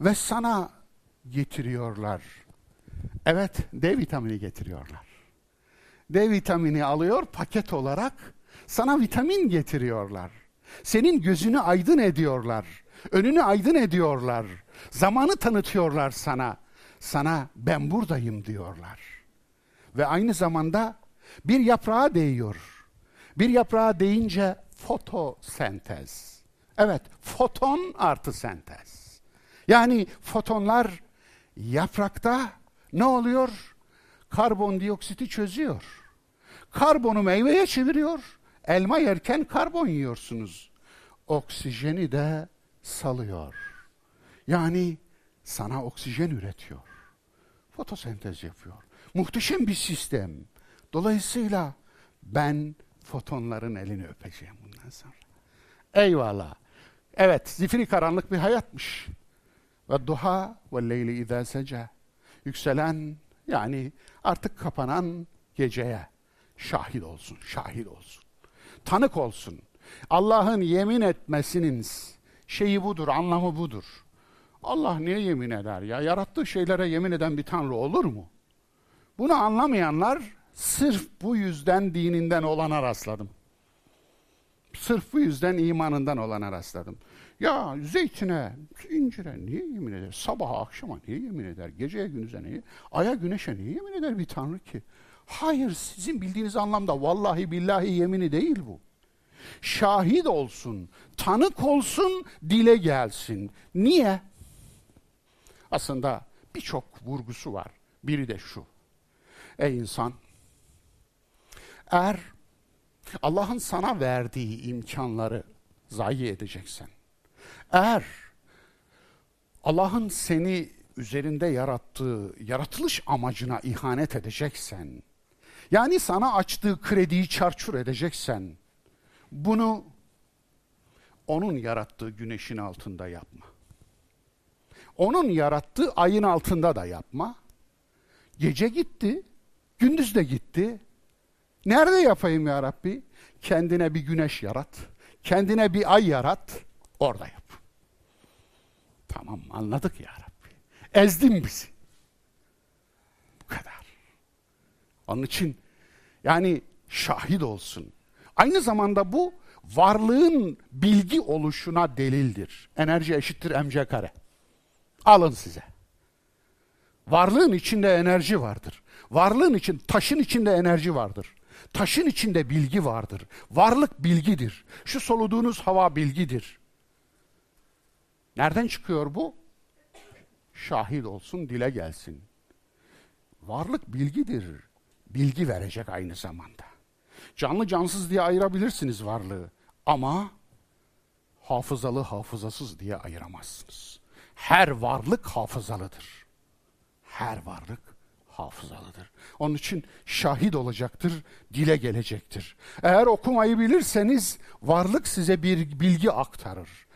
ve sana getiriyorlar. Evet, D vitamini getiriyorlar. D vitamini alıyor paket olarak sana vitamin getiriyorlar. Senin gözünü aydın ediyorlar. Önünü aydın ediyorlar. Zamanı tanıtıyorlar sana. Sana ben buradayım diyorlar. Ve aynı zamanda bir yaprağa değiyor. Bir yaprağa değince fotosentez. Evet, foton artı sentez. Yani fotonlar Yaprakta ne oluyor? Karbondioksiti çözüyor. Karbonu meyveye çeviriyor. Elma yerken karbon yiyorsunuz. Oksijeni de salıyor. Yani sana oksijen üretiyor. Fotosentez yapıyor. Muhteşem bir sistem. Dolayısıyla ben fotonların elini öpeceğim bundan sonra. Eyvallah. Evet, zifiri karanlık bir hayatmış. Ve duha ve leyli izâ. Yükselen yani artık kapanan geceye şahit olsun, şahit olsun. Tanık olsun. Allah'ın yemin etmesinin şeyi budur, anlamı budur. Allah niye yemin eder ya? Yarattığı şeylere yemin eden bir tanrı olur mu? Bunu anlamayanlar sırf bu yüzden dininden olana rastladım. Sırf bu yüzden imanından olana rastladım. Ya zeytine, incire niye yemin eder? Sabaha akşama niye yemin eder? Geceye gündüze niye? Aya güneşe niye yemin eder bir tanrı ki? Hayır sizin bildiğiniz anlamda vallahi billahi yemini değil bu. Şahit olsun, tanık olsun, dile gelsin. Niye? Aslında birçok vurgusu var. Biri de şu. Ey insan, eğer Allah'ın sana verdiği imkanları zayi edeceksen, eğer Allah'ın seni üzerinde yarattığı yaratılış amacına ihanet edeceksen, yani sana açtığı krediyi çarçur edeceksen, bunu onun yarattığı güneşin altında yapma. Onun yarattığı ayın altında da yapma. Gece gitti, gündüz de gitti. Nerede yapayım ya Rabbi? Kendine bir güneş yarat. Kendine bir ay yarat. Orada yap. Tamam anladık ya Rabbi. Ezdin bizi. Bu kadar. Onun için yani şahit olsun. Aynı zamanda bu varlığın bilgi oluşuna delildir. Enerji eşittir mc kare. Alın size. Varlığın içinde enerji vardır. Varlığın için, taşın içinde enerji vardır. Taşın içinde bilgi vardır. Varlık bilgidir. Şu soluduğunuz hava bilgidir. Nereden çıkıyor bu? Şahit olsun, dile gelsin. Varlık bilgidir. Bilgi verecek aynı zamanda. Canlı cansız diye ayırabilirsiniz varlığı. Ama hafızalı hafızasız diye ayıramazsınız. Her varlık hafızalıdır. Her varlık hafızalıdır. Onun için şahit olacaktır, dile gelecektir. Eğer okumayı bilirseniz varlık size bir bilgi aktarır.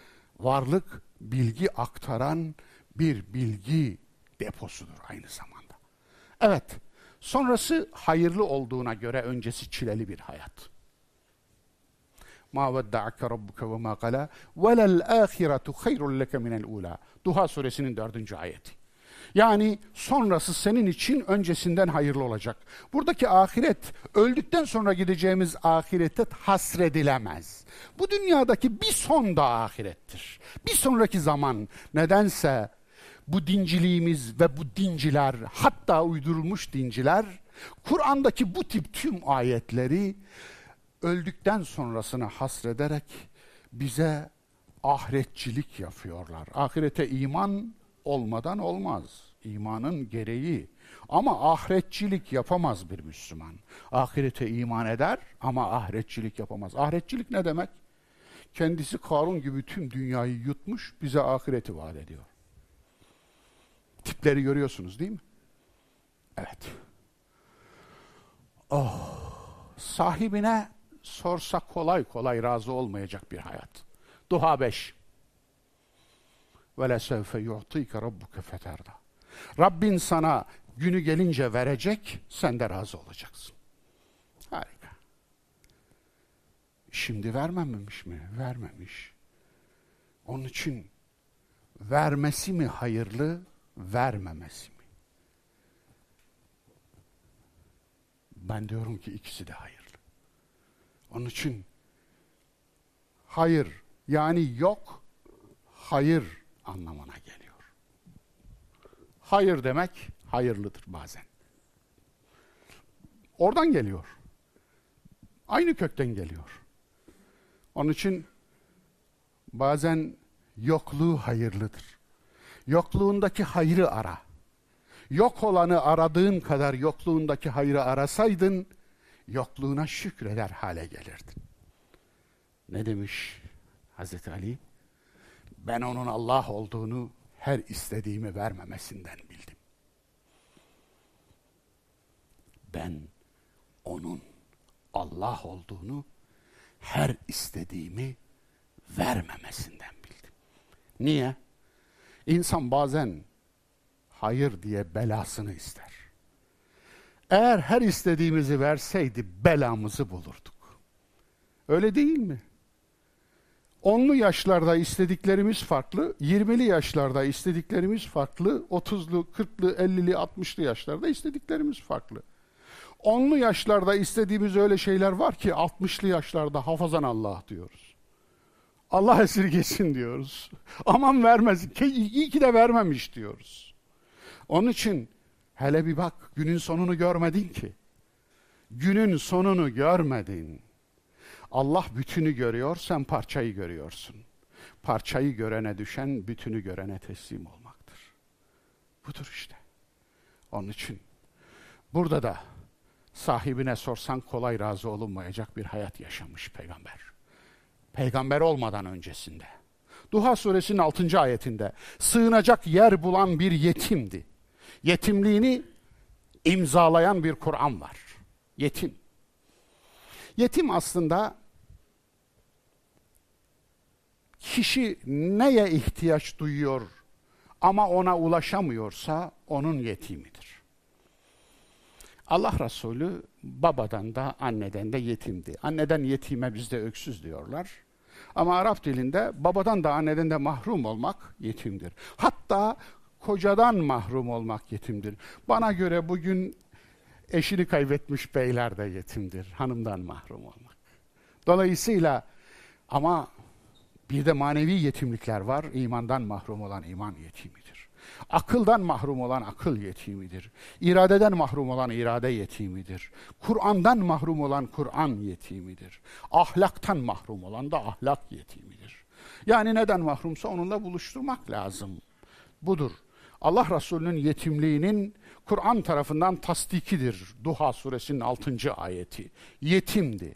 Varlık bilgi aktaran bir bilgi deposudur aynı zamanda. Evet, sonrası hayırlı olduğuna göre öncesi çileli bir hayat. Ma vedda'ake rabbuke ve ma qala ve lel ahiretu hayrun leke minel ula. Duha suresinin dördüncü ayeti. Yani sonrası senin için öncesinden hayırlı olacak. Buradaki ahiret öldükten sonra gideceğimiz ahirete hasredilemez. Bu dünyadaki bir son da ahirettir. Bir sonraki zaman nedense bu dinciliğimiz ve bu dinciler hatta uydurulmuş dinciler Kur'an'daki bu tip tüm ayetleri öldükten sonrasını hasrederek bize ahiretçilik yapıyorlar. Ahirete iman olmadan olmaz. İmanın gereği. Ama ahiretçilik yapamaz bir Müslüman. Ahirete iman eder ama ahiretçilik yapamaz. Ahiretçilik ne demek? Kendisi Karun gibi tüm dünyayı yutmuş, bize ahireti vaat ediyor. Tipleri görüyorsunuz değil mi? Evet. Oh, sahibine sorsa kolay kolay razı olmayacak bir hayat. Duha 5. Ve le sevfe yu'tike rabbuke feterda. Rabbin sana günü gelince verecek, sen de razı olacaksın. Harika. Şimdi vermememiş mi? Vermemiş. Onun için vermesi mi hayırlı, vermemesi mi? Ben diyorum ki ikisi de hayırlı. Onun için hayır yani yok, hayır anlamına geliyor. Hayır demek hayırlıdır bazen. Oradan geliyor. Aynı kökten geliyor. Onun için bazen yokluğu hayırlıdır. Yokluğundaki hayrı ara. Yok olanı aradığın kadar yokluğundaki hayrı arasaydın, yokluğuna şükreder hale gelirdin. Ne demiş Hazreti Ali? Ben onun Allah olduğunu her istediğimi vermemesinden bildim. Ben onun Allah olduğunu her istediğimi vermemesinden bildim. Niye? İnsan bazen hayır diye belasını ister. Eğer her istediğimizi verseydi belamızı bulurduk. Öyle değil mi? Onlu yaşlarda istediklerimiz farklı, yirmili yaşlarda istediklerimiz farklı, otuzlu, kırklı, ellili, altmışlı yaşlarda istediklerimiz farklı. Onlu yaşlarda istediğimiz öyle şeyler var ki altmışlı yaşlarda hafazan Allah diyoruz. Allah esirgesin diyoruz. Aman vermez, iyi ki de vermemiş diyoruz. Onun için hele bir bak günün sonunu görmedin ki. Günün sonunu görmedin. Allah bütünü görüyor, sen parçayı görüyorsun. Parçayı görene düşen bütünü görene teslim olmaktır. Budur işte. Onun için burada da sahibine sorsan kolay razı olunmayacak bir hayat yaşamış peygamber. Peygamber olmadan öncesinde. Duha suresinin 6. ayetinde sığınacak yer bulan bir yetimdi. Yetimliğini imzalayan bir Kur'an var. Yetim. Yetim aslında kişi neye ihtiyaç duyuyor ama ona ulaşamıyorsa onun yetimidir. Allah Resulü babadan da anneden de yetimdi. Anneden yetime bizde öksüz diyorlar. Ama Arap dilinde babadan da anneden de mahrum olmak yetimdir. Hatta kocadan mahrum olmak yetimdir. Bana göre bugün eşini kaybetmiş beyler de yetimdir. Hanımdan mahrum olmak. Dolayısıyla ama bir de manevi yetimlikler var. İmandan mahrum olan iman yetimidir. Akıldan mahrum olan akıl yetimidir. İradeden mahrum olan irade yetimidir. Kur'an'dan mahrum olan Kur'an yetimidir. Ahlaktan mahrum olan da ahlak yetimidir. Yani neden mahrumsa onunla buluşturmak lazım. Budur. Allah Resulü'nün yetimliğinin Kur'an tarafından tasdikidir. Duha suresinin 6. ayeti. Yetimdi.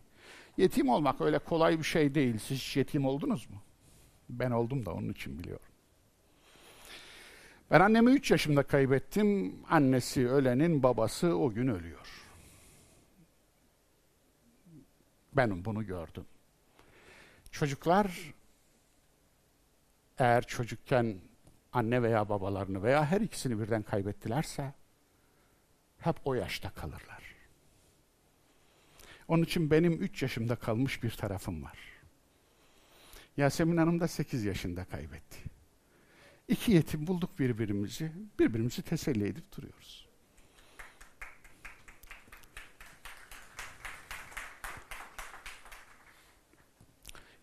Yetim olmak öyle kolay bir şey değil. Siz hiç yetim oldunuz mu? Ben oldum da onun için biliyorum. Ben annemi 3 yaşımda kaybettim. Annesi ölenin babası o gün ölüyor. Ben bunu gördüm. Çocuklar eğer çocukken anne veya babalarını veya her ikisini birden kaybettilerse hep o yaşta kalırlar. Onun için benim 3 yaşımda kalmış bir tarafım var. Yasemin Hanım da 8 yaşında kaybetti. İki yetim bulduk birbirimizi, birbirimizi teselli edip duruyoruz.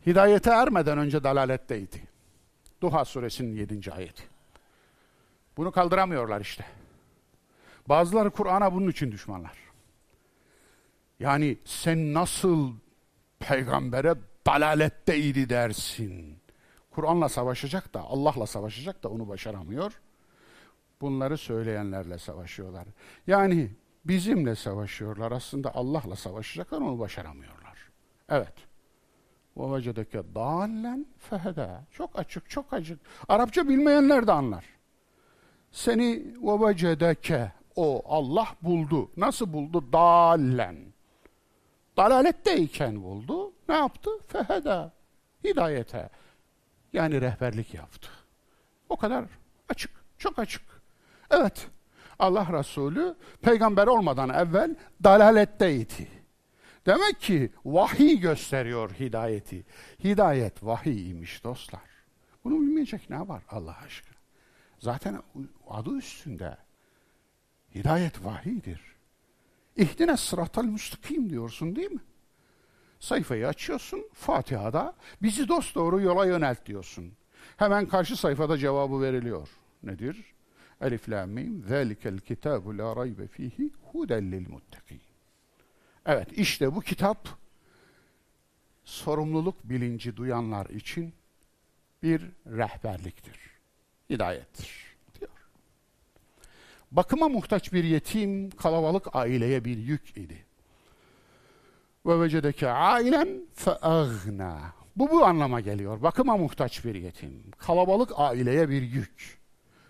Hidayete ermeden önce dalaletteydi. Duha suresinin 7. ayeti. Bunu kaldıramıyorlar işte. Bazıları Kur'an'a bunun için düşmanlar. Yani sen nasıl peygambere dalaletteydi dersin. Kur'an'la savaşacak da, Allah'la savaşacak da onu başaramıyor. Bunları söyleyenlerle savaşıyorlar. Yani bizimle savaşıyorlar. Aslında Allah'la savaşacaklar onu başaramıyorlar. Evet. وَوَجَدَكَ دَالًا فَهَدَى Çok açık, çok açık. Arapça bilmeyenler de anlar. Seni وَوَجَدَكَ O Allah buldu. Nasıl buldu? Dalen. Dalaletteyken buldu. Ne yaptı? Feheda. Hidayete. Yani rehberlik yaptı. O kadar açık. Çok açık. Evet. Allah Resulü peygamber olmadan evvel dalaletteydi. Demek ki vahiy gösteriyor hidayeti. Hidayet vahiymiş dostlar. Bunu bilmeyecek ne var Allah aşkına? Zaten adı üstünde. Hidayet vahiydir. İhdine sıratal müstakim diyorsun değil mi? Sayfayı açıyorsun, Fatiha'da bizi dost doğru yola yönelt diyorsun. Hemen karşı sayfada cevabı veriliyor. Nedir? Elif la mim zalikel kitabu la raybe fihi huden lil muttaqin. Evet işte bu kitap sorumluluk bilinci duyanlar için bir rehberliktir. Hidayettir. Bakıma muhtaç bir yetim kalabalık aileye bir yük idi. Ve vecedeke ailen feagna. Bu bu anlama geliyor. Bakıma muhtaç bir yetim. Kalabalık aileye bir yük.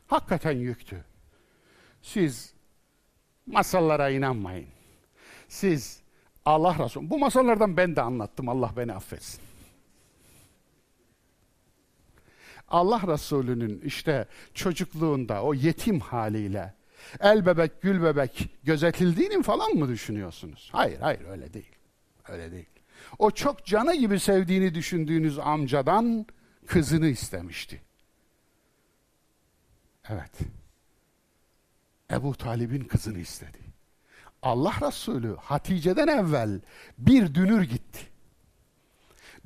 Hakikaten yüktü. Siz masallara inanmayın. Siz Allah Resulü, bu masallardan ben de anlattım Allah beni affetsin. Allah Resulü'nün işte çocukluğunda o yetim haliyle el bebek gül bebek gözetildiğini falan mı düşünüyorsunuz? Hayır hayır öyle değil. Öyle değil. O çok canı gibi sevdiğini düşündüğünüz amcadan kızını istemişti. Evet. Ebu Talib'in kızını istedi. Allah Resulü Hatice'den evvel bir dünür gitti.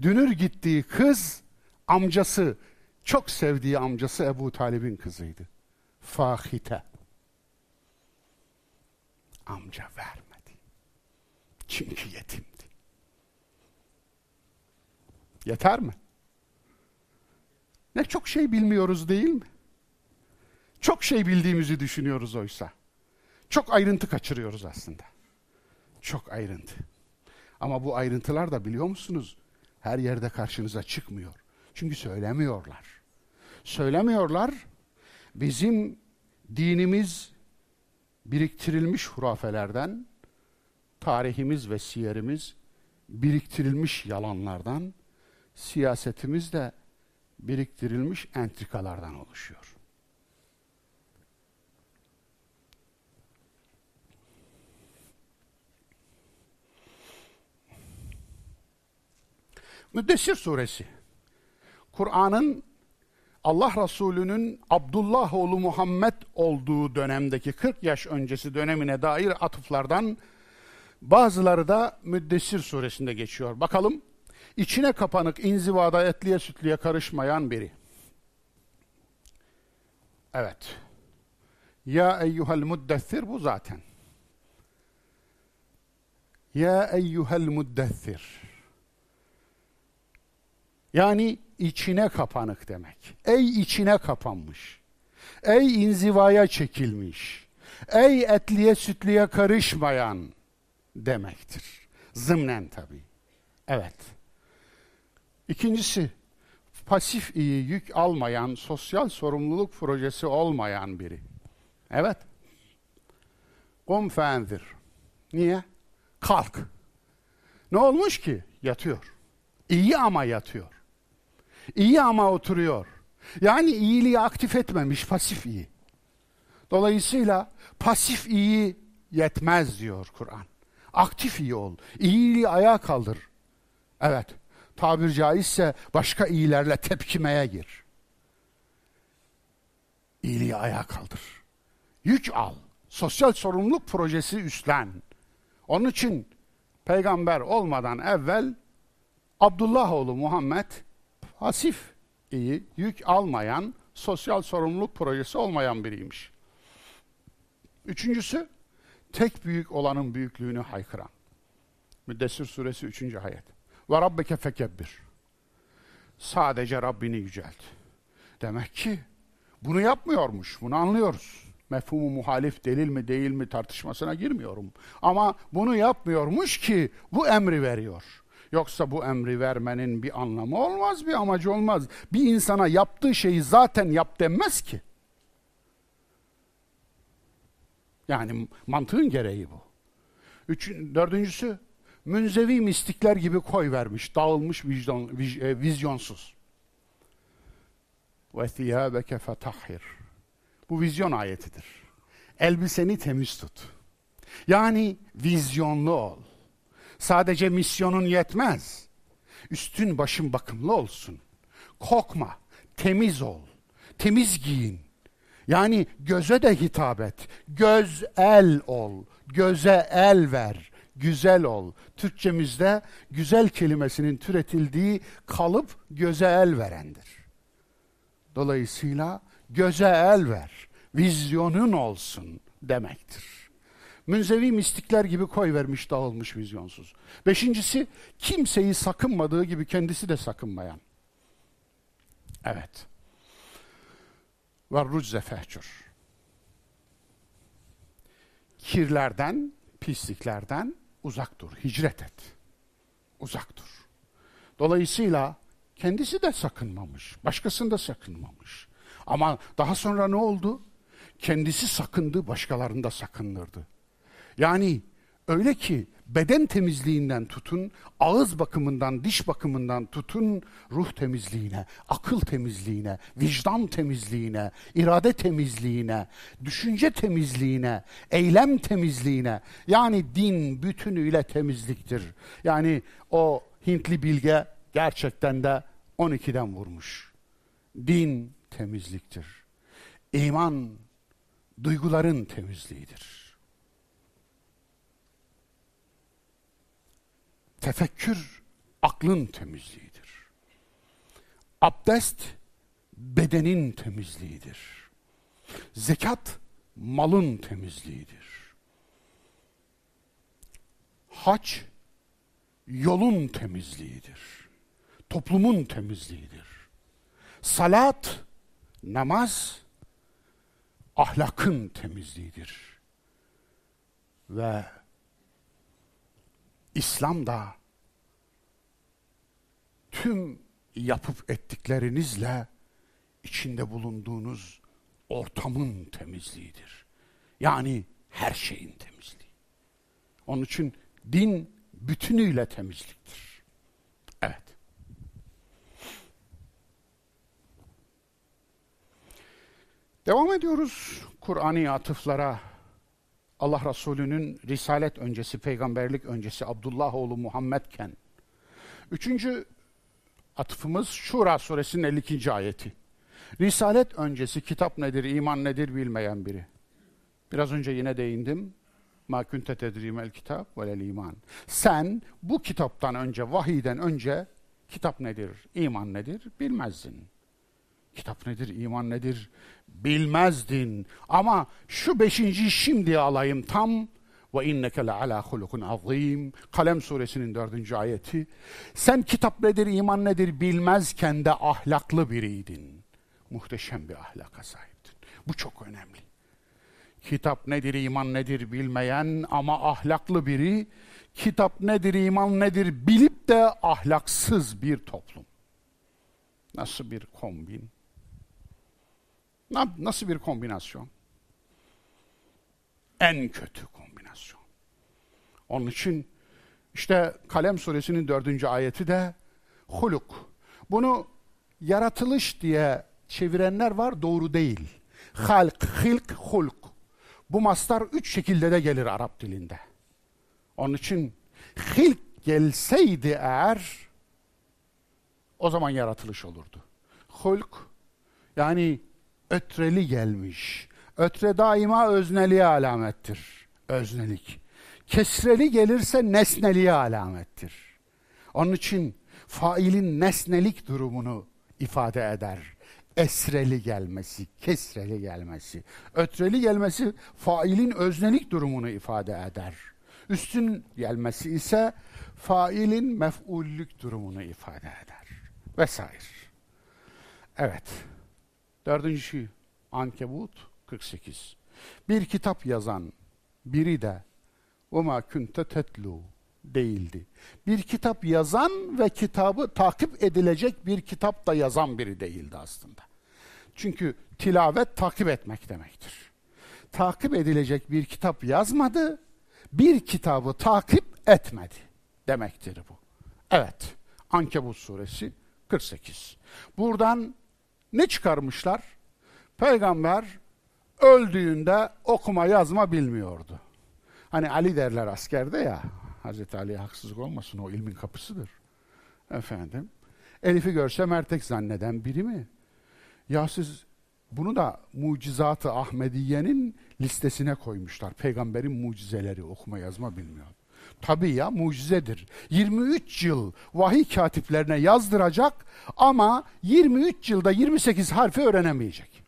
Dünür gittiği kız amcası, çok sevdiği amcası Ebu Talib'in kızıydı. Fahite. Amca vermedi. Çünkü yetimdi. Yeter mi? Ne çok şey bilmiyoruz değil mi? Çok şey bildiğimizi düşünüyoruz oysa. Çok ayrıntı kaçırıyoruz aslında. Çok ayrıntı. Ama bu ayrıntılar da biliyor musunuz? Her yerde karşınıza çıkmıyor. Çünkü söylemiyorlar. Söylemiyorlar. Bizim dinimiz biriktirilmiş hurafelerden, tarihimiz ve siyerimiz biriktirilmiş yalanlardan, siyasetimiz de biriktirilmiş entrikalardan oluşuyor. Müddessir suresi. Kur'an'ın Allah Resulü'nün Abdullah oğlu Muhammed olduğu dönemdeki 40 yaş öncesi dönemine dair atıflardan bazıları da Müddessir suresinde geçiyor. Bakalım içine kapanık inzivada etliye sütlüye karışmayan biri. Evet. Ya eyyuhel muddessir bu zaten. Ya eyyuhel muddessir. Yani içine kapanık demek. Ey içine kapanmış. Ey inzivaya çekilmiş. Ey etliye sütlüye karışmayan demektir. Zımnen tabii. Evet. İkincisi, pasif iyi yük almayan, sosyal sorumluluk projesi olmayan biri. Evet. Kum fendir. Niye? Kalk. Ne olmuş ki? Yatıyor. İyi ama yatıyor. İyi ama oturuyor. Yani iyiliği aktif etmemiş, pasif iyi. Dolayısıyla pasif iyi yetmez diyor Kur'an. Aktif iyi ol. İyiliği ayağa kaldır. Evet. Tabir caizse başka iyilerle tepkimeye gir. İyiliği ayağa kaldır. Yük al. Sosyal sorumluluk projesi üstlen. Onun için peygamber olmadan evvel Abdullah oğlu Muhammed pasif iyi, yük almayan, sosyal sorumluluk projesi olmayan biriymiş. Üçüncüsü, tek büyük olanın büyüklüğünü haykıran. Müddessir suresi 3. ayet. Ve rabbeke fekebbir. Sadece Rabbini yücelt. Demek ki bunu yapmıyormuş, bunu anlıyoruz. Mefhumu muhalif delil mi değil mi tartışmasına girmiyorum. Ama bunu yapmıyormuş ki bu emri veriyor. Yoksa bu emri vermenin bir anlamı olmaz, bir amacı olmaz. Bir insana yaptığı şeyi zaten yap denmez ki. Yani mantığın gereği bu. Üç, dördüncüsü, münzevi mistikler gibi koy vermiş, dağılmış vicdan, viz, e, vizyonsuz. Ve thiyâbeke fetahhir. Bu vizyon ayetidir. Elbiseni temiz tut. Yani vizyonlu ol. Sadece misyonun yetmez. Üstün başın bakımlı olsun. Kokma, temiz ol. Temiz giyin. Yani göze de hitap et. Göz el ol. Göze el ver. Güzel ol. Türkçemizde güzel kelimesinin türetildiği kalıp göze el verendir. Dolayısıyla göze el ver. Vizyonun olsun demektir. Münzevi mistikler gibi koy vermiş dağılmış vizyonsuz. Beşincisi kimseyi sakınmadığı gibi kendisi de sakınmayan. Evet. Var rucze fehcur. kirlerden, pisliklerden uzak dur, hicret et. Uzak dur. Dolayısıyla kendisi de sakınmamış, başkasını da sakınmamış. Ama daha sonra ne oldu? Kendisi sakındı, başkalarını da sakındırdı. Yani öyle ki beden temizliğinden tutun, ağız bakımından, diş bakımından tutun, ruh temizliğine, akıl temizliğine, vicdan temizliğine, irade temizliğine, düşünce temizliğine, eylem temizliğine. Yani din bütünüyle temizliktir. Yani o Hintli bilge gerçekten de 12'den vurmuş. Din temizliktir. İman duyguların temizliğidir. Tefekkür aklın temizliğidir. Abdest bedenin temizliğidir. Zekat malın temizliğidir. Hac yolun temizliğidir. Toplumun temizliğidir. Salat, namaz ahlakın temizliğidir. Ve İslam da tüm yapıp ettiklerinizle içinde bulunduğunuz ortamın temizliğidir. Yani her şeyin temizliği. Onun için din bütünüyle temizliktir. Evet. Devam ediyoruz Kur'an'ı atıflara. Allah Resulü'nün risalet öncesi, peygamberlik öncesi Abdullah oğlu Muhammedken. Üçüncü atıfımız Şura suresinin 52. ayeti. Risalet öncesi kitap nedir, iman nedir bilmeyen biri. Biraz önce yine değindim. Ma kunte tedrimel kitap velel iman. Sen bu kitaptan önce, vahiyden önce kitap nedir, iman nedir bilmezdin. Kitap nedir, iman nedir bilmezdin. Ama şu beşinci şimdi alayım tam. Ve inneke le ala hulukun azim. Kalem suresinin dördüncü ayeti. Sen kitap nedir, iman nedir bilmezken de ahlaklı biriydin. Muhteşem bir ahlaka sahiptin. Bu çok önemli. Kitap nedir, iman nedir bilmeyen ama ahlaklı biri, kitap nedir, iman nedir bilip de ahlaksız bir toplum. Nasıl bir kombin? Nasıl bir kombinasyon? En kötü kombinasyon. Onun için işte Kalem suresinin dördüncü ayeti de huluk. Bunu yaratılış diye çevirenler var doğru değil. Halk, hilk, hulk. Bu mastar üç şekilde de gelir Arap dilinde. Onun için hilk gelseydi eğer o zaman yaratılış olurdu. Hulk yani ötreli gelmiş. Ötre daima özneliğe alamettir. Öznelik. Kesreli gelirse nesneliğe alamettir. Onun için failin nesnelik durumunu ifade eder. Esreli gelmesi, kesreli gelmesi. Ötreli gelmesi failin öznelik durumunu ifade eder. Üstün gelmesi ise failin mef'ullük durumunu ifade eder. Vesaire. Evet. Dördüncü şey, Ankebut 48. Bir kitap yazan biri de وَمَا كُنْتَ tetlu değildi. Bir kitap yazan ve kitabı takip edilecek bir kitap da yazan biri değildi aslında. Çünkü tilavet takip etmek demektir. Takip edilecek bir kitap yazmadı, bir kitabı takip etmedi demektir bu. Evet, Ankebut suresi 48. Buradan ne çıkarmışlar? Peygamber öldüğünde okuma yazma bilmiyordu. Hani Ali derler askerde ya, Hazreti Ali'ye haksızlık olmasın o ilmin kapısıdır. Efendim, Elif'i görse mertek zanneden biri mi? Ya siz bunu da mucizatı Ahmediye'nin listesine koymuşlar. Peygamberin mucizeleri okuma yazma bilmiyor. Tabii ya mucizedir. 23 yıl vahiy katiplerine yazdıracak ama 23 yılda 28 harfi öğrenemeyecek.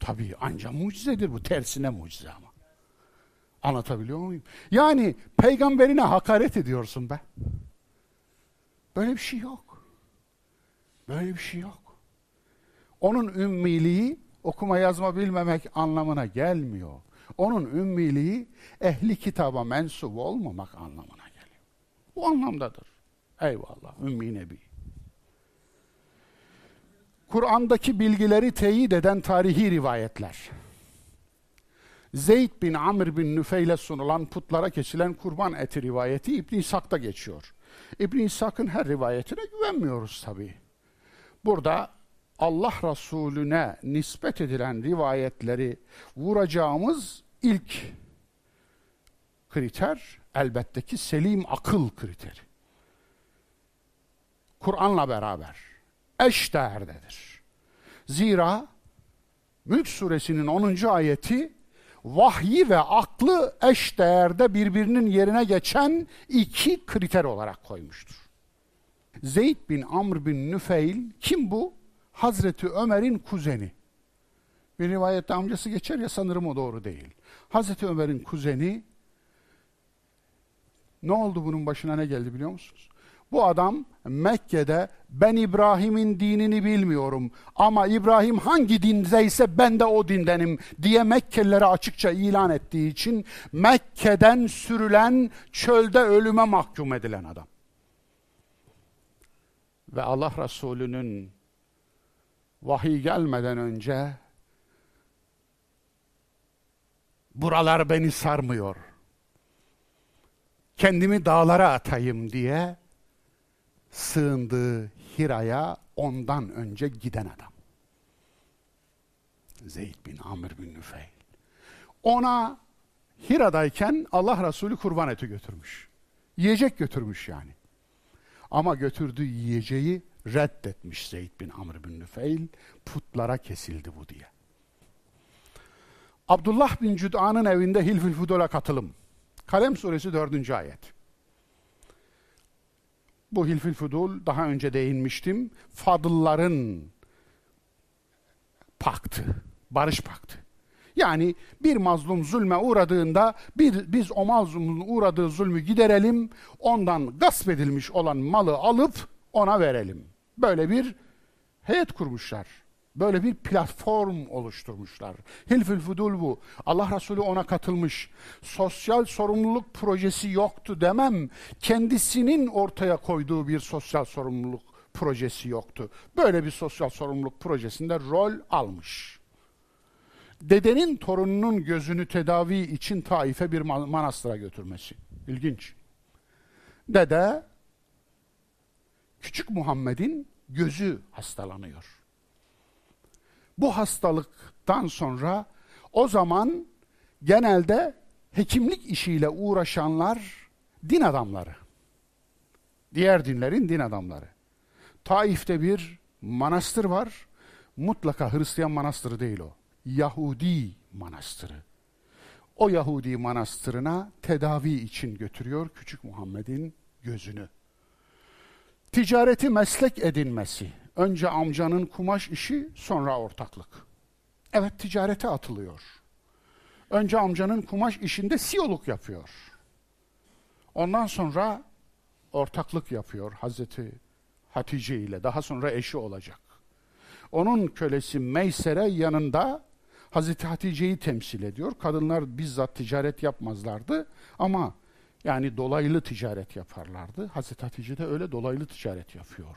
Tabii ancak mucizedir bu. Tersine mucize ama. Anlatabiliyor muyum? Yani peygamberine hakaret ediyorsun be. Böyle bir şey yok. Böyle bir şey yok. Onun ümmiliği okuma yazma bilmemek anlamına gelmiyor. Onun ümmiliği ehli kitaba mensup olmamak anlamına geliyor. Bu anlamdadır. Eyvallah, ümmi nebi. Kur'an'daki bilgileri teyit eden tarihi rivayetler. Zeyd bin Amr bin Nüfeyl'e sunulan putlara kesilen kurban eti rivayeti İbn İshak'ta geçiyor. İbn İshak'ın her rivayetine güvenmiyoruz tabi. Burada Allah Resulüne nispet edilen rivayetleri vuracağımız ilk kriter elbette ki selim akıl kriteri. Kur'an'la beraber eş değerdedir. Zira Mülk suresinin 10. ayeti vahyi ve aklı eş değerde birbirinin yerine geçen iki kriter olarak koymuştur. Zeyd bin Amr bin Nüfeil kim bu? Hazreti Ömer'in kuzeni. Bir rivayette amcası geçer ya sanırım o doğru değil. Hazreti Ömer'in kuzeni ne oldu bunun başına ne geldi biliyor musunuz? Bu adam Mekke'de ben İbrahim'in dinini bilmiyorum ama İbrahim hangi dindeyse ben de o dindenim diye Mekkelilere açıkça ilan ettiği için Mekke'den sürülen çölde ölüme mahkum edilen adam. Ve Allah Resulü'nün vahiy gelmeden önce buralar beni sarmıyor. Kendimi dağlara atayım diye sığındığı Hira'ya ondan önce giden adam. Zeyd bin Amr bin Nüfeyl. Ona Hira'dayken Allah Resulü kurban eti götürmüş. Yiyecek götürmüş yani. Ama götürdüğü yiyeceği reddetmiş Zeyd bin Amr bin Nüfeyl. Putlara kesildi bu diye. Abdullah bin Cüd'an'ın evinde Hilfül Fudol'a katılım. Kalem suresi 4. ayet. Bu Hilfül Fudul daha önce değinmiştim. Fadılların paktı, barış paktı. Yani bir mazlum zulme uğradığında bir, biz o mazlumun uğradığı zulmü giderelim, ondan gasp edilmiş olan malı alıp ona verelim. Böyle bir heyet kurmuşlar. Böyle bir platform oluşturmuşlar. Hilfül Fudul bu. Allah Resulü ona katılmış. Sosyal sorumluluk projesi yoktu demem. Kendisinin ortaya koyduğu bir sosyal sorumluluk projesi yoktu. Böyle bir sosyal sorumluluk projesinde rol almış. Dedenin torununun gözünü tedavi için Taif'e bir manastıra götürmesi. İlginç. Dede küçük Muhammed'in gözü hastalanıyor bu hastalıktan sonra o zaman genelde hekimlik işiyle uğraşanlar din adamları. Diğer dinlerin din adamları. Taif'te bir manastır var. Mutlaka Hristiyan manastırı değil o. Yahudi manastırı. O Yahudi manastırına tedavi için götürüyor küçük Muhammed'in gözünü. Ticareti meslek edinmesi, Önce amcanın kumaş işi, sonra ortaklık. Evet ticarete atılıyor. Önce amcanın kumaş işinde siyoluk yapıyor. Ondan sonra ortaklık yapıyor Hazreti Hatice ile. Daha sonra eşi olacak. Onun kölesi Meysere yanında Hazreti Hatice'yi temsil ediyor. Kadınlar bizzat ticaret yapmazlardı ama yani dolaylı ticaret yaparlardı. Hazreti Hatice de öyle dolaylı ticaret yapıyor.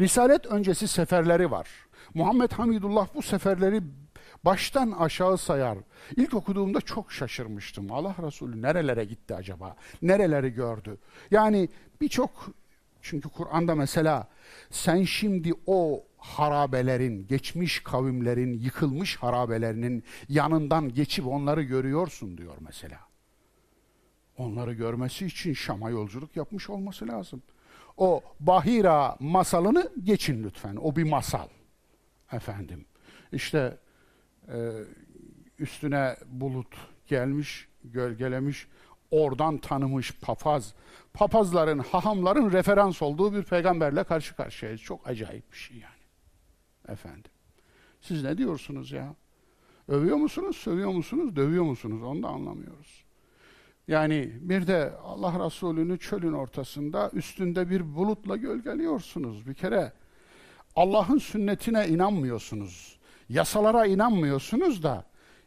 Risalet öncesi seferleri var. Muhammed Hamidullah bu seferleri baştan aşağı sayar. İlk okuduğumda çok şaşırmıştım. Allah Resulü nerelere gitti acaba? Nereleri gördü? Yani birçok çünkü Kur'an'da mesela sen şimdi o harabelerin, geçmiş kavimlerin, yıkılmış harabelerinin yanından geçip onları görüyorsun diyor mesela. Onları görmesi için Şam'a yolculuk yapmış olması lazım. O Bahira masalını geçin lütfen. O bir masal. Efendim. İşte e, üstüne bulut gelmiş, gölgelemiş, oradan tanımış papaz. Papazların, hahamların referans olduğu bir peygamberle karşı karşıyayız. Çok acayip bir şey yani. Efendim. Siz ne diyorsunuz ya? Övüyor musunuz, sövüyor musunuz, dövüyor musunuz? Onu da anlamıyoruz. Yani bir de Allah Resulü'nü çölün ortasında üstünde bir bulutla gölgeliyorsunuz. Bir kere Allah'ın sünnetine inanmıyorsunuz. Yasalara inanmıyorsunuz da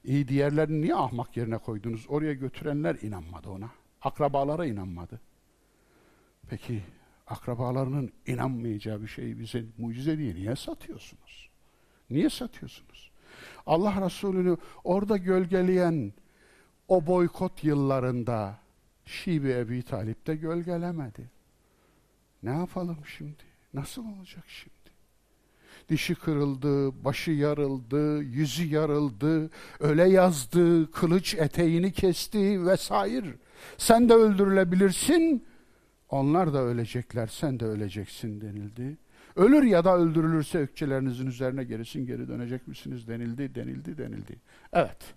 İyi diğerlerini niye ahmak yerine koydunuz? Oraya götürenler inanmadı ona. Akrabalara inanmadı. Peki akrabalarının inanmayacağı bir şeyi bize mucize diye niye satıyorsunuz? Niye satıyorsunuz? Allah Resulü'nü orada gölgeleyen o boykot yıllarında Şibi Ebi Talip de gölgelemedi. Ne yapalım şimdi? Nasıl olacak şimdi? Dişi kırıldı, başı yarıldı, yüzü yarıldı, öle yazdı, kılıç eteğini kesti vesaire. Sen de öldürülebilirsin, onlar da ölecekler, sen de öleceksin denildi. Ölür ya da öldürülürse ökçelerinizin üzerine gerisin geri dönecek misiniz denildi, denildi, denildi. Evet.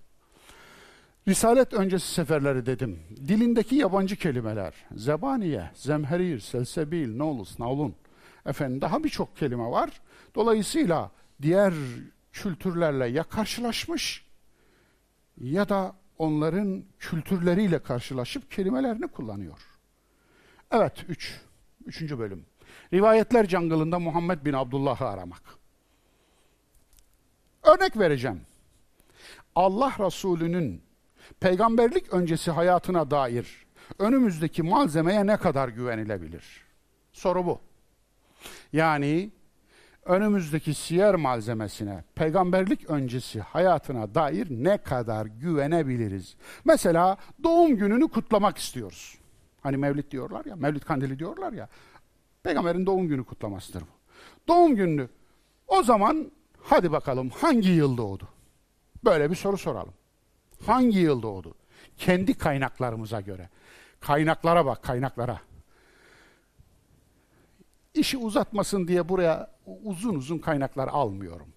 Risalet öncesi seferleri dedim. Dilindeki yabancı kelimeler, zebaniye, zemherir, selsebil, nolus, navlun. Efendim daha birçok kelime var. Dolayısıyla diğer kültürlerle ya karşılaşmış ya da onların kültürleriyle karşılaşıp kelimelerini kullanıyor. Evet, üç. Üçüncü bölüm. Rivayetler jungle'ında Muhammed bin Abdullah'ı aramak. Örnek vereceğim. Allah Resulü'nün peygamberlik öncesi hayatına dair önümüzdeki malzemeye ne kadar güvenilebilir? Soru bu. Yani önümüzdeki siyer malzemesine, peygamberlik öncesi hayatına dair ne kadar güvenebiliriz? Mesela doğum gününü kutlamak istiyoruz. Hani mevlid diyorlar ya, mevlid kandili diyorlar ya. Peygamberin doğum günü kutlamasıdır bu. Doğum gününü. O zaman hadi bakalım hangi yıl doğdu? Böyle bir soru soralım. Hangi yıl doğdu? Kendi kaynaklarımıza göre. Kaynaklara bak, kaynaklara. İşi uzatmasın diye buraya uzun uzun kaynaklar almıyorum.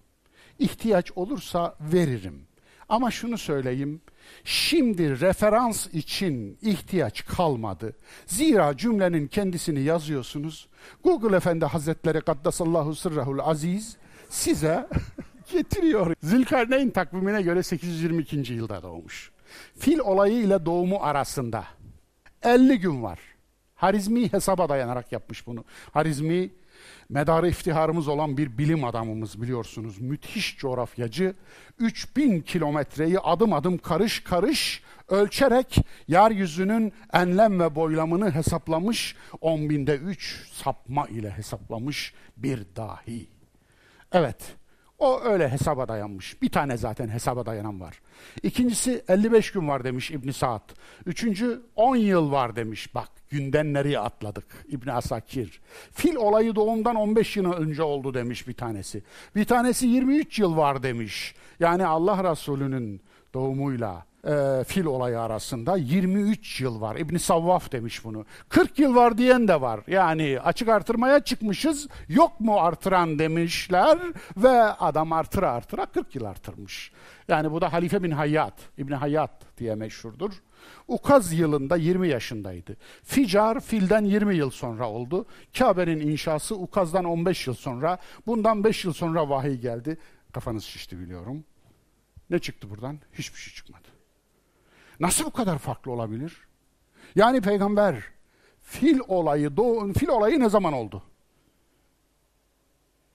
İhtiyaç olursa veririm. Ama şunu söyleyeyim, şimdi referans için ihtiyaç kalmadı. Zira cümlenin kendisini yazıyorsunuz. Google Efendi Hazretleri Kaddasallahu Sırrahul Aziz size getiriyor. Zilkarneyn takvimine göre 822. yılda doğmuş. Fil olayı ile doğumu arasında 50 gün var. Harizmi hesaba dayanarak yapmış bunu. Harizmi medarı iftiharımız olan bir bilim adamımız biliyorsunuz. Müthiş coğrafyacı. 3000 kilometreyi adım adım karış karış ölçerek yeryüzünün enlem ve boylamını hesaplamış. 10 binde 3 sapma ile hesaplamış bir dahi. Evet, o öyle hesaba dayanmış. Bir tane zaten hesaba dayanan var. İkincisi 55 gün var demiş İbn Saad. Üçüncü 10 yıl var demiş. Bak günden nereye atladık İbn Asakir. Fil olayı doğumdan 15 yıl önce oldu demiş bir tanesi. Bir tanesi 23 yıl var demiş. Yani Allah Resulü'nün doğumuyla e, fil olayı arasında 23 yıl var. İbn Savvaf demiş bunu. 40 yıl var diyen de var. Yani açık artırmaya çıkmışız. Yok mu artıran demişler ve adam artıra artıra 40 yıl artırmış. Yani bu da Halife bin Hayyat, İbn Hayyat diye meşhurdur. Ukaz yılında 20 yaşındaydı. Ficar filden 20 yıl sonra oldu. Kabe'nin inşası Ukaz'dan 15 yıl sonra. Bundan 5 yıl sonra vahiy geldi. Kafanız şişti biliyorum. Ne çıktı buradan? Hiçbir şey çıkmadı. Nasıl bu kadar farklı olabilir? Yani peygamber fil olayı doğ fil olayı ne zaman oldu?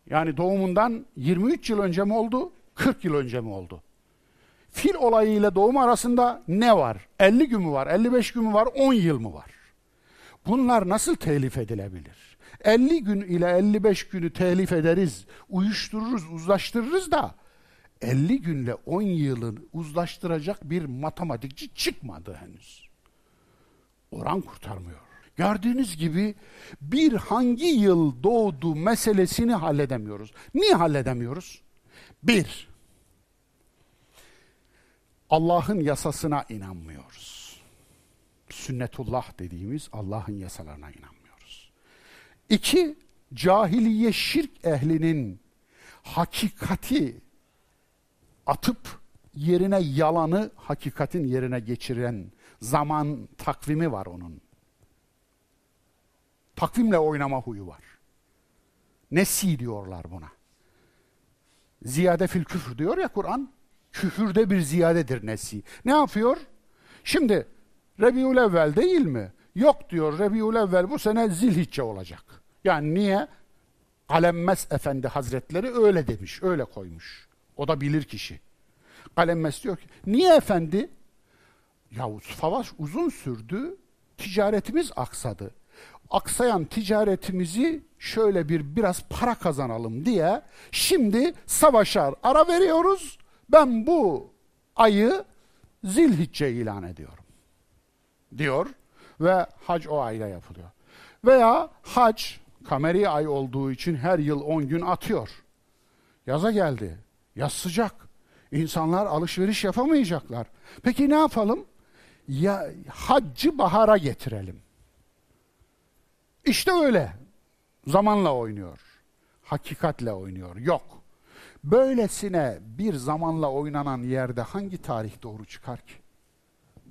Yani doğumundan 23 yıl önce mi oldu? 40 yıl önce mi oldu? Fil olayı ile doğum arasında ne var? 50 gün mü var? 55 gün mü var? 10 yıl mı var? Bunlar nasıl telif edilebilir? 50 gün ile 55 günü telif ederiz, uyuştururuz, uzlaştırırız da 50 günle 10 yılın uzlaştıracak bir matematikçi çıkmadı henüz. Oran kurtarmıyor. Gördüğünüz gibi bir hangi yıl doğdu meselesini halledemiyoruz. Niye halledemiyoruz? Bir, Allah'ın yasasına inanmıyoruz. Sünnetullah dediğimiz Allah'ın yasalarına inanmıyoruz. İki, cahiliye şirk ehlinin hakikati atıp yerine yalanı hakikatin yerine geçiren zaman takvimi var onun. Takvimle oynama huyu var. Nesi diyorlar buna. Ziyade fil küfür diyor ya Kur'an. Küfürde bir ziyadedir nesi. Ne yapıyor? Şimdi Rebiul Evvel değil mi? Yok diyor Rebiul Evvel bu sene Zilhicce olacak. Yani niye? Alemmez Efendi Hazretleri öyle demiş, öyle koymuş. O da bilir kişi. Kalemmes diyor ki niye efendi? Ya savaş uzun sürdü. Ticaretimiz aksadı. Aksayan ticaretimizi şöyle bir biraz para kazanalım diye şimdi savaşar ara veriyoruz. Ben bu ayı Zilhicce ilan ediyorum. Diyor ve hac o ayda yapılıyor. Veya hac kameri ay olduğu için her yıl 10 gün atıyor. Yaza geldi. Yaz sıcak. İnsanlar alışveriş yapamayacaklar. Peki ne yapalım? Ya haccı bahara getirelim. İşte öyle. Zamanla oynuyor. Hakikatle oynuyor. Yok. Böylesine bir zamanla oynanan yerde hangi tarih doğru çıkar ki?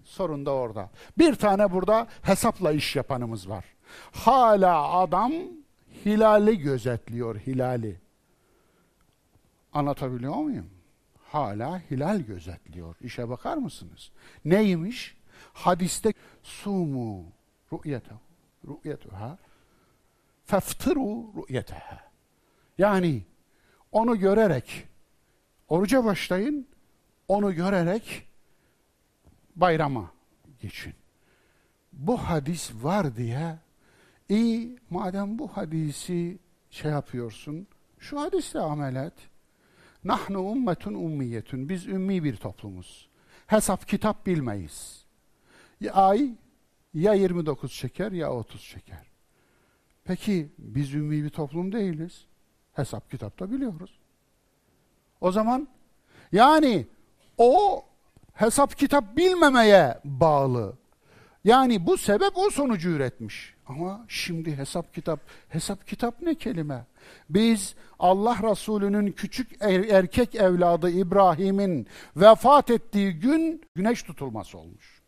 Sorun da orada. Bir tane burada hesapla iş yapanımız var. Hala adam hilali gözetliyor, hilali. Anlatabiliyor muyum? Hala hilal gözetliyor. İşe bakar mısınız? Neymiş? Hadiste sumu ru'yetehu ru'yetuha feftiru ru'yeteha. Yani onu görerek oruca başlayın, onu görerek bayrama geçin. Bu hadis var diye iyi madem bu hadisi şey yapıyorsun şu hadisle amel et. Nahnu ummetun ummiyetun. Biz ümmi bir toplumuz. Hesap kitap bilmeyiz. Ya ay ya 29 çeker ya 30 çeker. Peki biz ümmi bir toplum değiliz. Hesap kitapta biliyoruz. O zaman yani o hesap kitap bilmemeye bağlı. Yani bu sebep o sonucu üretmiş. Ama şimdi hesap kitap, hesap kitap ne kelime? Biz Allah Resulü'nün küçük er, erkek evladı İbrahim'in vefat ettiği gün güneş tutulması olmuş.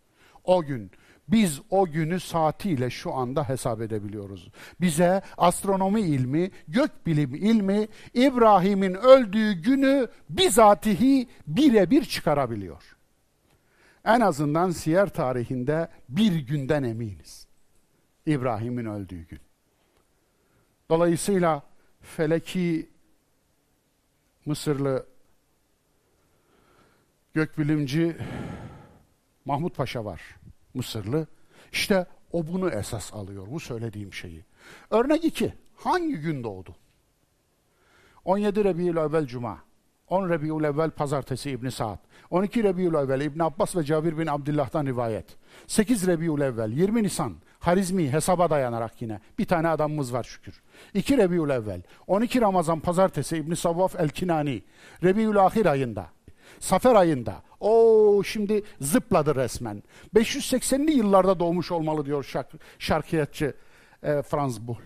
O gün biz o günü saatiyle şu anda hesap edebiliyoruz. Bize astronomi ilmi, gökbilim ilmi İbrahim'in öldüğü günü bizatihi birebir çıkarabiliyor. En azından siyer tarihinde bir günden eminiz. İbrahim'in öldüğü gün. Dolayısıyla feleki Mısırlı gökbilimci Mahmut Paşa var. Mısırlı. İşte o bunu esas alıyor, bu söylediğim şeyi. Örnek iki, hangi gün doğdu? 17 Rebi'ül evvel Cuma, 10 Rebi'ül evvel Pazartesi İbn Saad, 12 Rebi'ül evvel İbn Abbas ve Cabir bin Abdullah'tan rivayet, 8 Rebi'ül evvel 20 Nisan, Harizmi hesaba dayanarak yine. Bir tane adamımız var şükür. 2 Rebi'ül evvel, 12 Ramazan Pazartesi İbn Savvaf El-Kinani, Rebi'ül ahir ayında, Safer ayında. O şimdi zıpladı resmen. 580'li yıllarda doğmuş olmalı diyor şark, şarkiyatçı e, Franz Bull.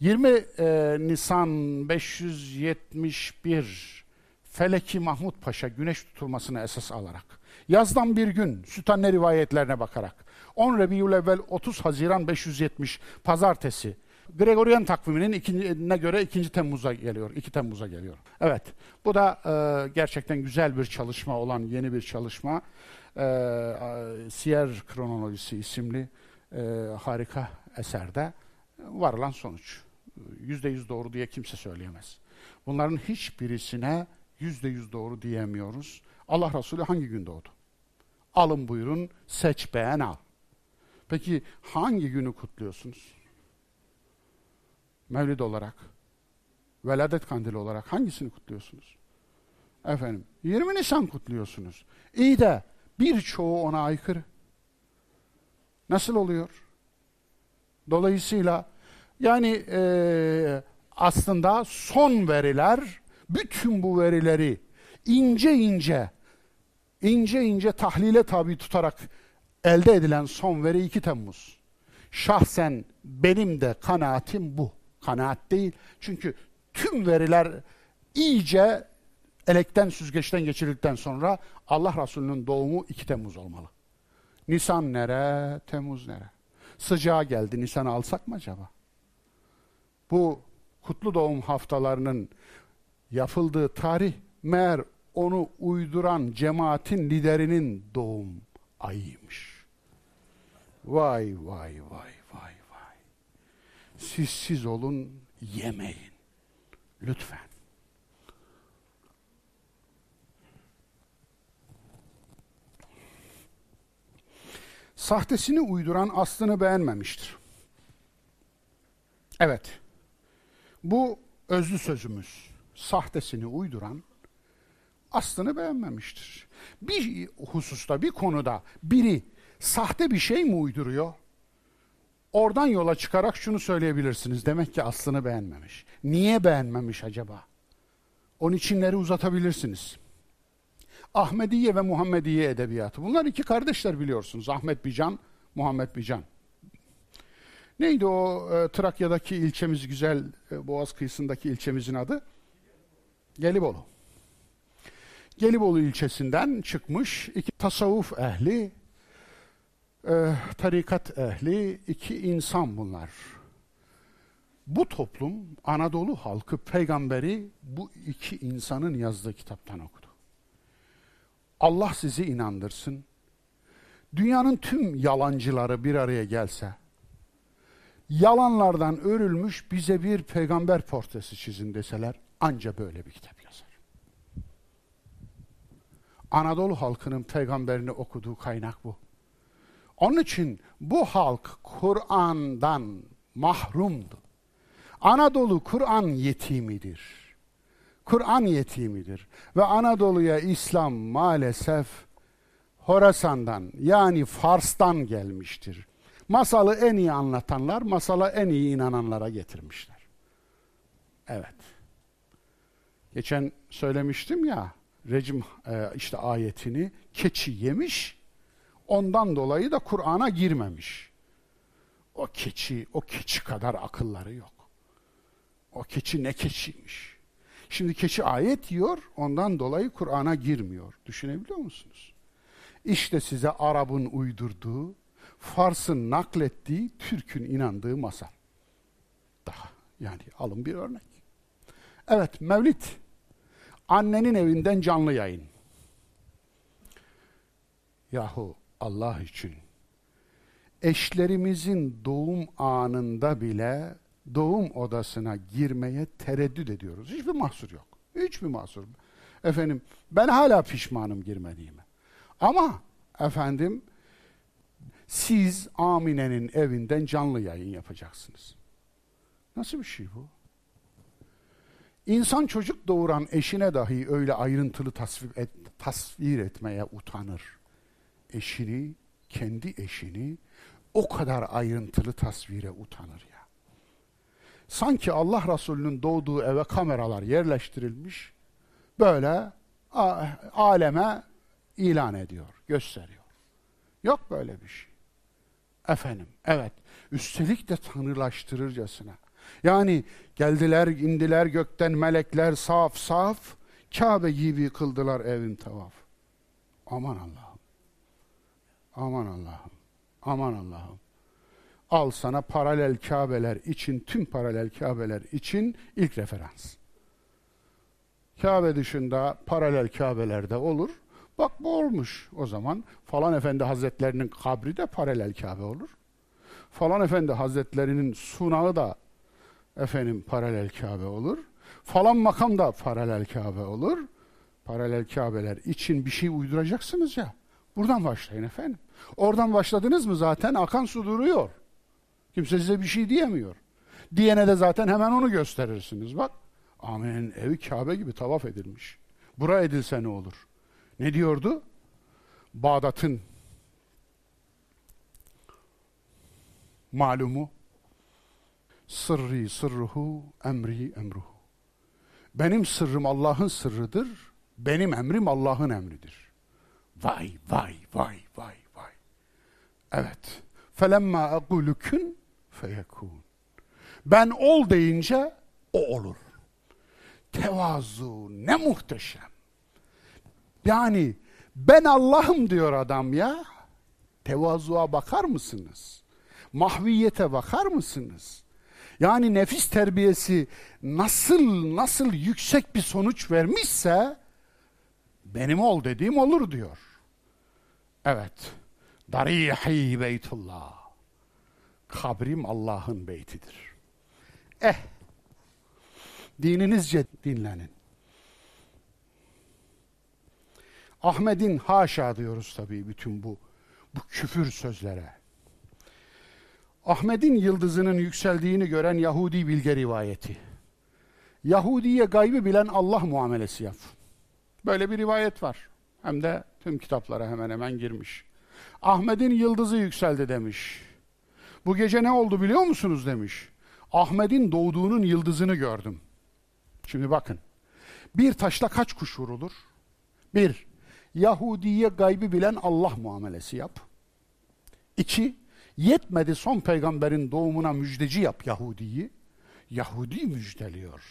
20 e, Nisan 571 Feleki Mahmut Paşa güneş tutulmasını esas alarak yazdan bir gün Sütanne rivayetlerine bakarak 10 Rebiül evvel 30 Haziran 570 Pazartesi Gregorian takviminin ikincine göre 2. Temmuz'a geliyor. 2 Temmuz'a geliyor. Evet. Bu da e, gerçekten güzel bir çalışma olan yeni bir çalışma. E, Siyer Kronolojisi isimli e, harika eserde varılan sonuç. Yüzde yüz doğru diye kimse söyleyemez. Bunların hiçbirisine yüzde yüz doğru diyemiyoruz. Allah Resulü hangi gün doğdu? Alın buyurun, seç beğen al. Peki hangi günü kutluyorsunuz? Mevlid olarak, veladet kandili olarak hangisini kutluyorsunuz? Efendim, 20 Nisan kutluyorsunuz. İyi de birçoğu ona aykırı. Nasıl oluyor? Dolayısıyla yani e, aslında son veriler, bütün bu verileri ince ince, ince ince tahlile tabi tutarak elde edilen son veri 2 Temmuz. Şahsen benim de kanaatim bu kanaat değil. Çünkü tüm veriler iyice elekten süzgeçten geçirildikten sonra Allah Resulü'nün doğumu 2 Temmuz olmalı. Nisan nere, Temmuz nere? Sıcağı geldi, Nisan'ı alsak mı acaba? Bu kutlu doğum haftalarının yapıldığı tarih meğer onu uyduran cemaatin liderinin doğum ayıymış. Vay vay vay vay vay. Siz siz olun yemeyin. Lütfen. Sahtesini uyduran aslını beğenmemiştir. Evet. Bu özlü sözümüz. Sahtesini uyduran aslını beğenmemiştir. Bir hususta, bir konuda biri sahte bir şey mi uyduruyor? Oradan yola çıkarak şunu söyleyebilirsiniz. Demek ki aslını beğenmemiş. Niye beğenmemiş acaba? Onun içinleri uzatabilirsiniz. Ahmediye ve Muhammediye edebiyatı. Bunlar iki kardeşler biliyorsunuz. Ahmet Bican, Muhammed Bican. Neydi o e, Trakya'daki ilçemiz güzel, e, Boğaz kıyısındaki ilçemizin adı? Gelibolu. Gelibolu ilçesinden çıkmış iki tasavvuf ehli, e, tarikat ehli iki insan bunlar. Bu toplum Anadolu halkı peygamberi bu iki insanın yazdığı kitaptan okudu. Allah sizi inandırsın. Dünyanın tüm yalancıları bir araya gelse, yalanlardan örülmüş bize bir peygamber portresi çizin deseler, anca böyle bir kitap yazar. Anadolu halkının peygamberini okuduğu kaynak bu. Onun için bu halk Kur'an'dan mahrumdu. Anadolu Kur'an yetimidir. Kur'an yetimidir. Ve Anadolu'ya İslam maalesef Horasan'dan yani Fars'tan gelmiştir. Masalı en iyi anlatanlar, masala en iyi inananlara getirmişler. Evet. Geçen söylemiştim ya, rejim e, işte ayetini keçi yemiş, ondan dolayı da Kur'an'a girmemiş. O keçi, o keçi kadar akılları yok. O keçi ne keçiymiş. Şimdi keçi ayet diyor, ondan dolayı Kur'an'a girmiyor. Düşünebiliyor musunuz? İşte size Arap'ın uydurduğu, Fars'ın naklettiği, Türk'ün inandığı masal. Daha yani alın bir örnek. Evet, Mevlid. Annenin evinden canlı yayın. Yahu Allah için eşlerimizin doğum anında bile doğum odasına girmeye tereddüt ediyoruz. Hiçbir mahsur yok. Hiçbir mahsur. Efendim ben hala pişmanım girmediğime. Ama efendim siz Amine'nin evinden canlı yayın yapacaksınız. Nasıl bir şey bu? İnsan çocuk doğuran eşine dahi öyle ayrıntılı tasvir, et, tasvir etmeye utanır. Eşini, kendi eşini o kadar ayrıntılı tasvire utanır ya. Sanki Allah Resulü'nün doğduğu eve kameralar yerleştirilmiş, böyle aleme ilan ediyor, gösteriyor. Yok böyle bir şey. Efendim, evet. Üstelik de tanrılaştırırcasına. Yani geldiler, indiler gökten melekler saf saf, Kabe gibi kıldılar evin tavaf. Aman Allah'ım. Aman Allah'ım. Aman Allah'ım. Al sana paralel Kabeler için, tüm paralel Kabeler için ilk referans. Kabe dışında paralel Kabe'lerde olur. Bak bu olmuş o zaman. Falan Efendi Hazretlerinin kabri de paralel Kabe olur. Falan Efendi Hazretlerinin sunağı da efendim paralel Kabe olur. Falan makam da paralel Kabe olur. Paralel Kabe'ler için bir şey uyduracaksınız ya. Buradan başlayın efendim. Oradan başladınız mı zaten akan su duruyor. Kimse size bir şey diyemiyor. Diyene de zaten hemen onu gösterirsiniz. Bak Amine'nin evi Kabe gibi tavaf edilmiş. Bura edilse ne olur? Ne diyordu? Bağdat'ın malumu sırrı sırruhu emri emruhu. Benim sırrım Allah'ın sırrıdır. Benim emrim Allah'ın emridir. Vay vay vay vay vay. Evet. Felemma aqulu kun feyekun. Ben ol deyince o olur. Tevazu ne muhteşem. Yani ben Allah'ım diyor adam ya. Tevazuğa bakar mısınız? Mahviyete bakar mısınız? Yani nefis terbiyesi nasıl nasıl yüksek bir sonuç vermişse benim ol dediğim olur diyor. Evet. Darihi beytullah. Kabrim Allah'ın beytidir. Eh. Dininizce dinlenin. Ahmet'in haşa diyoruz tabii bütün bu bu küfür sözlere. Ahmet'in yıldızının yükseldiğini gören Yahudi bilge rivayeti. Yahudiye gaybı bilen Allah muamelesi yap. Böyle bir rivayet var. Hem de tüm kitaplara hemen hemen girmiş. Ahmet'in yıldızı yükseldi demiş. Bu gece ne oldu biliyor musunuz demiş. Ahmet'in doğduğunun yıldızını gördüm. Şimdi bakın. Bir taşla kaç kuş vurulur? Bir, Yahudiye gaybı bilen Allah muamelesi yap. İki, yetmedi son peygamberin doğumuna müjdeci yap Yahudi'yi. Yahudi müjdeliyor.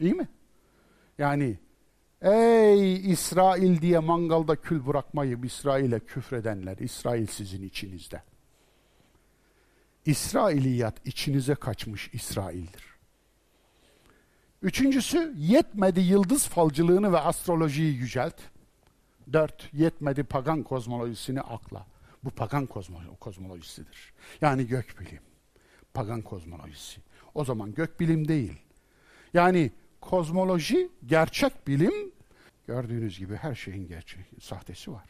İyi mi? Yani ey İsrail diye mangalda kül bırakmayıp İsrail'e küfredenler, İsrail sizin içinizde. İsrailiyat içinize kaçmış İsrail'dir. Üçüncüsü yetmedi yıldız falcılığını ve astrolojiyi yücelt. Dört, yetmedi pagan kozmolojisini akla. Bu pagan kozmolojisidir. Yani gökbilim. Pagan kozmolojisi. O zaman gökbilim değil. Yani kozmoloji, gerçek bilim, gördüğünüz gibi her şeyin gerçek, sahtesi var.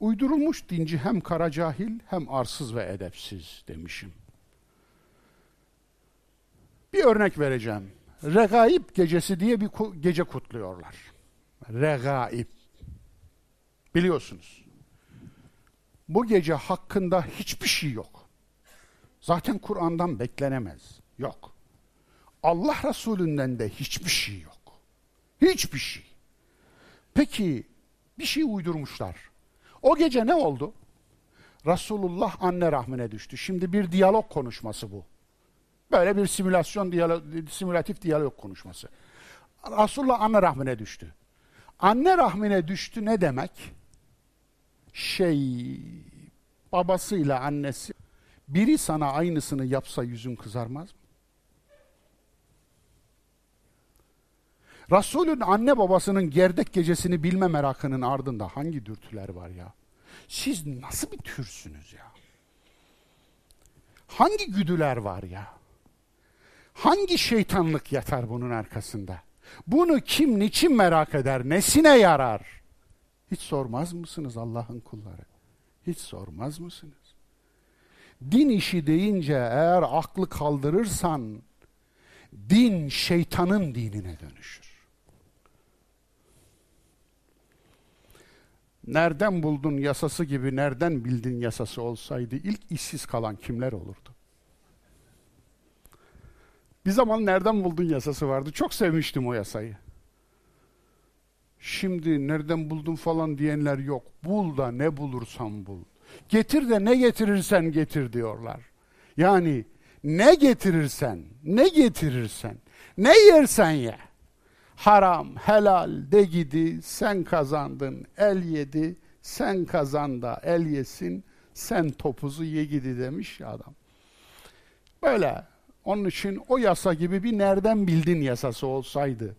Uydurulmuş dinci hem kara cahil hem arsız ve edepsiz demişim. Bir örnek vereceğim. Regaib gecesi diye bir gece kutluyorlar. Regaib. Biliyorsunuz. Bu gece hakkında hiçbir şey yok. Zaten Kur'an'dan beklenemez. Yok. Allah Resulü'nden de hiçbir şey yok. Hiçbir şey. Peki bir şey uydurmuşlar. O gece ne oldu? Resulullah anne rahmine düştü. Şimdi bir diyalog konuşması bu. Böyle bir simülasyon, diyalog, simülatif diyalog konuşması. Resulullah anne rahmine düştü. Anne rahmine düştü ne demek? Şey, babasıyla annesi, biri sana aynısını yapsa yüzün kızarmaz mı? Resulün anne babasının gerdek gecesini bilme merakının ardında hangi dürtüler var ya? Siz nasıl bir türsünüz ya? Hangi güdüler var ya? Hangi şeytanlık yatar bunun arkasında? Bunu kim niçin merak eder? Nesine yarar? Hiç sormaz mısınız Allah'ın kulları? Hiç sormaz mısınız? Din işi deyince eğer aklı kaldırırsan din şeytanın dinine dönüşür. Nereden buldun yasası gibi nereden bildin yasası olsaydı ilk işsiz kalan kimler olurdu? Bir zaman nereden buldun yasası vardı. Çok sevmiştim o yasayı. Şimdi nereden buldun falan diyenler yok. Bul da ne bulursan bul. Getir de ne getirirsen getir diyorlar. Yani ne getirirsen, ne getirirsen, ne yersen ye. Haram, helal de gidi, sen kazandın, el yedi, sen kazan da el yesin, sen topuzu ye gidi demiş adam. Böyle onun için o yasa gibi bir nereden bildin yasası olsaydı,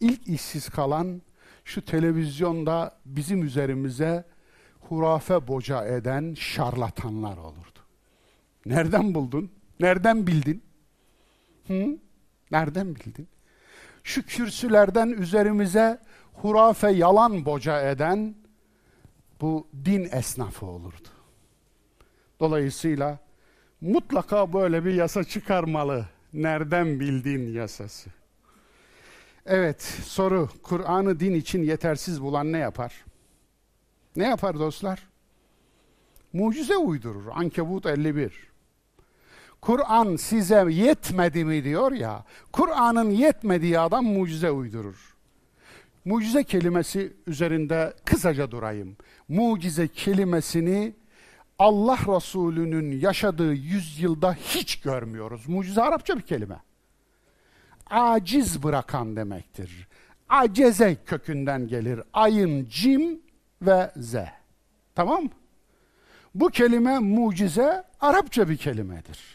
ilk işsiz kalan şu televizyonda bizim üzerimize hurafe boca eden şarlatanlar olurdu. Nereden buldun? Nereden bildin? Hı? Nereden bildin? Şu kürsülerden üzerimize hurafe yalan boca eden bu din esnafı olurdu. Dolayısıyla mutlaka böyle bir yasa çıkarmalı. Nereden bildiğin yasası. Evet, soru. Kur'an'ı din için yetersiz bulan ne yapar? Ne yapar dostlar? Mucize uydurur. Ankebut 51. Kur'an size yetmedi mi diyor ya. Kur'an'ın yetmediği adam mucize uydurur. Mucize kelimesi üzerinde kısaca durayım. Mucize kelimesini Allah Resulü'nün yaşadığı yüzyılda hiç görmüyoruz. Mucize Arapça bir kelime. Aciz bırakan demektir. Aceze kökünden gelir. Ayın cim ve ze. Tamam? Bu kelime mucize Arapça bir kelimedir.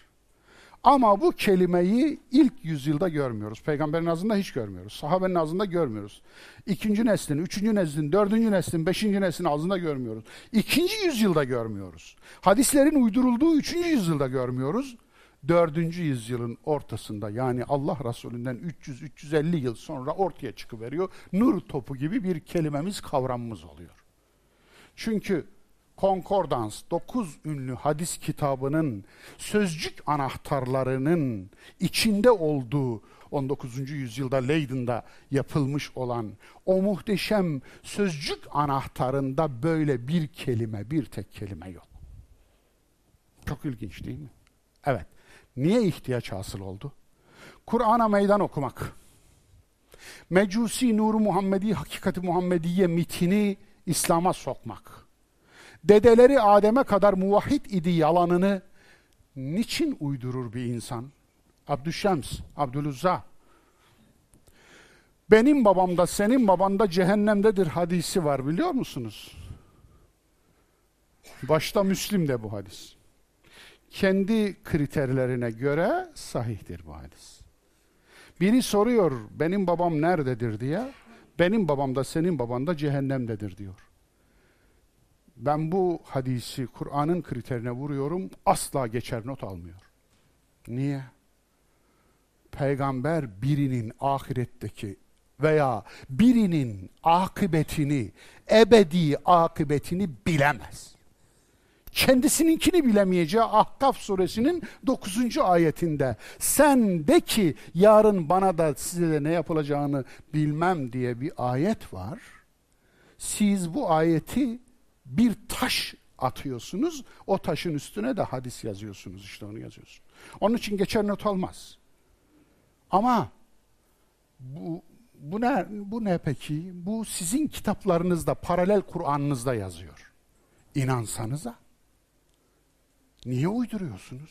Ama bu kelimeyi ilk yüzyılda görmüyoruz. Peygamberin ağzında hiç görmüyoruz. Sahabenin ağzında görmüyoruz. İkinci neslin, üçüncü neslin, dördüncü neslin, beşinci neslin ağzında görmüyoruz. İkinci yüzyılda görmüyoruz. Hadislerin uydurulduğu üçüncü yüzyılda görmüyoruz. Dördüncü yüzyılın ortasında yani Allah Resulü'nden 300-350 yıl sonra ortaya çıkıveriyor. Nur topu gibi bir kelimemiz, kavramımız oluyor. Çünkü Konkordans 9 ünlü hadis kitabının sözcük anahtarlarının içinde olduğu 19. yüzyılda Leyden'da yapılmış olan o muhteşem sözcük anahtarında böyle bir kelime, bir tek kelime yok. Çok ilginç değil mi? Evet. Niye ihtiyaç hasıl oldu? Kur'an'a meydan okumak. Mecusi Nuru Muhammedi, Hakikati Muhammediye mitini İslam'a sokmak. Dedeleri Adem'e kadar muvahhid idi yalanını niçin uydurur bir insan? Abdüşşems, Abdülüzza. Benim babamda, senin babanda cehennemdedir hadisi var biliyor musunuz? Başta Müslim de bu hadis. Kendi kriterlerine göre sahihtir bu hadis. Biri soruyor benim babam nerededir diye. Benim babam da senin baban da cehennemdedir diyor. Ben bu hadisi Kur'an'ın kriterine vuruyorum asla geçer not almıyor. Niye? Peygamber birinin ahiretteki veya birinin akıbetini, ebedi akıbetini bilemez. Kendisininkini bilemeyeceği Ahkaf suresinin 9. ayetinde sen de ki yarın bana da size de ne yapılacağını bilmem diye bir ayet var. Siz bu ayeti bir taş atıyorsunuz. O taşın üstüne de hadis yazıyorsunuz. İşte onu yazıyorsun. Onun için geçer not olmaz. Ama bu bu ne bu ne peki? Bu sizin kitaplarınızda, paralel Kur'an'ınızda yazıyor. İnansanıza. Niye uyduruyorsunuz?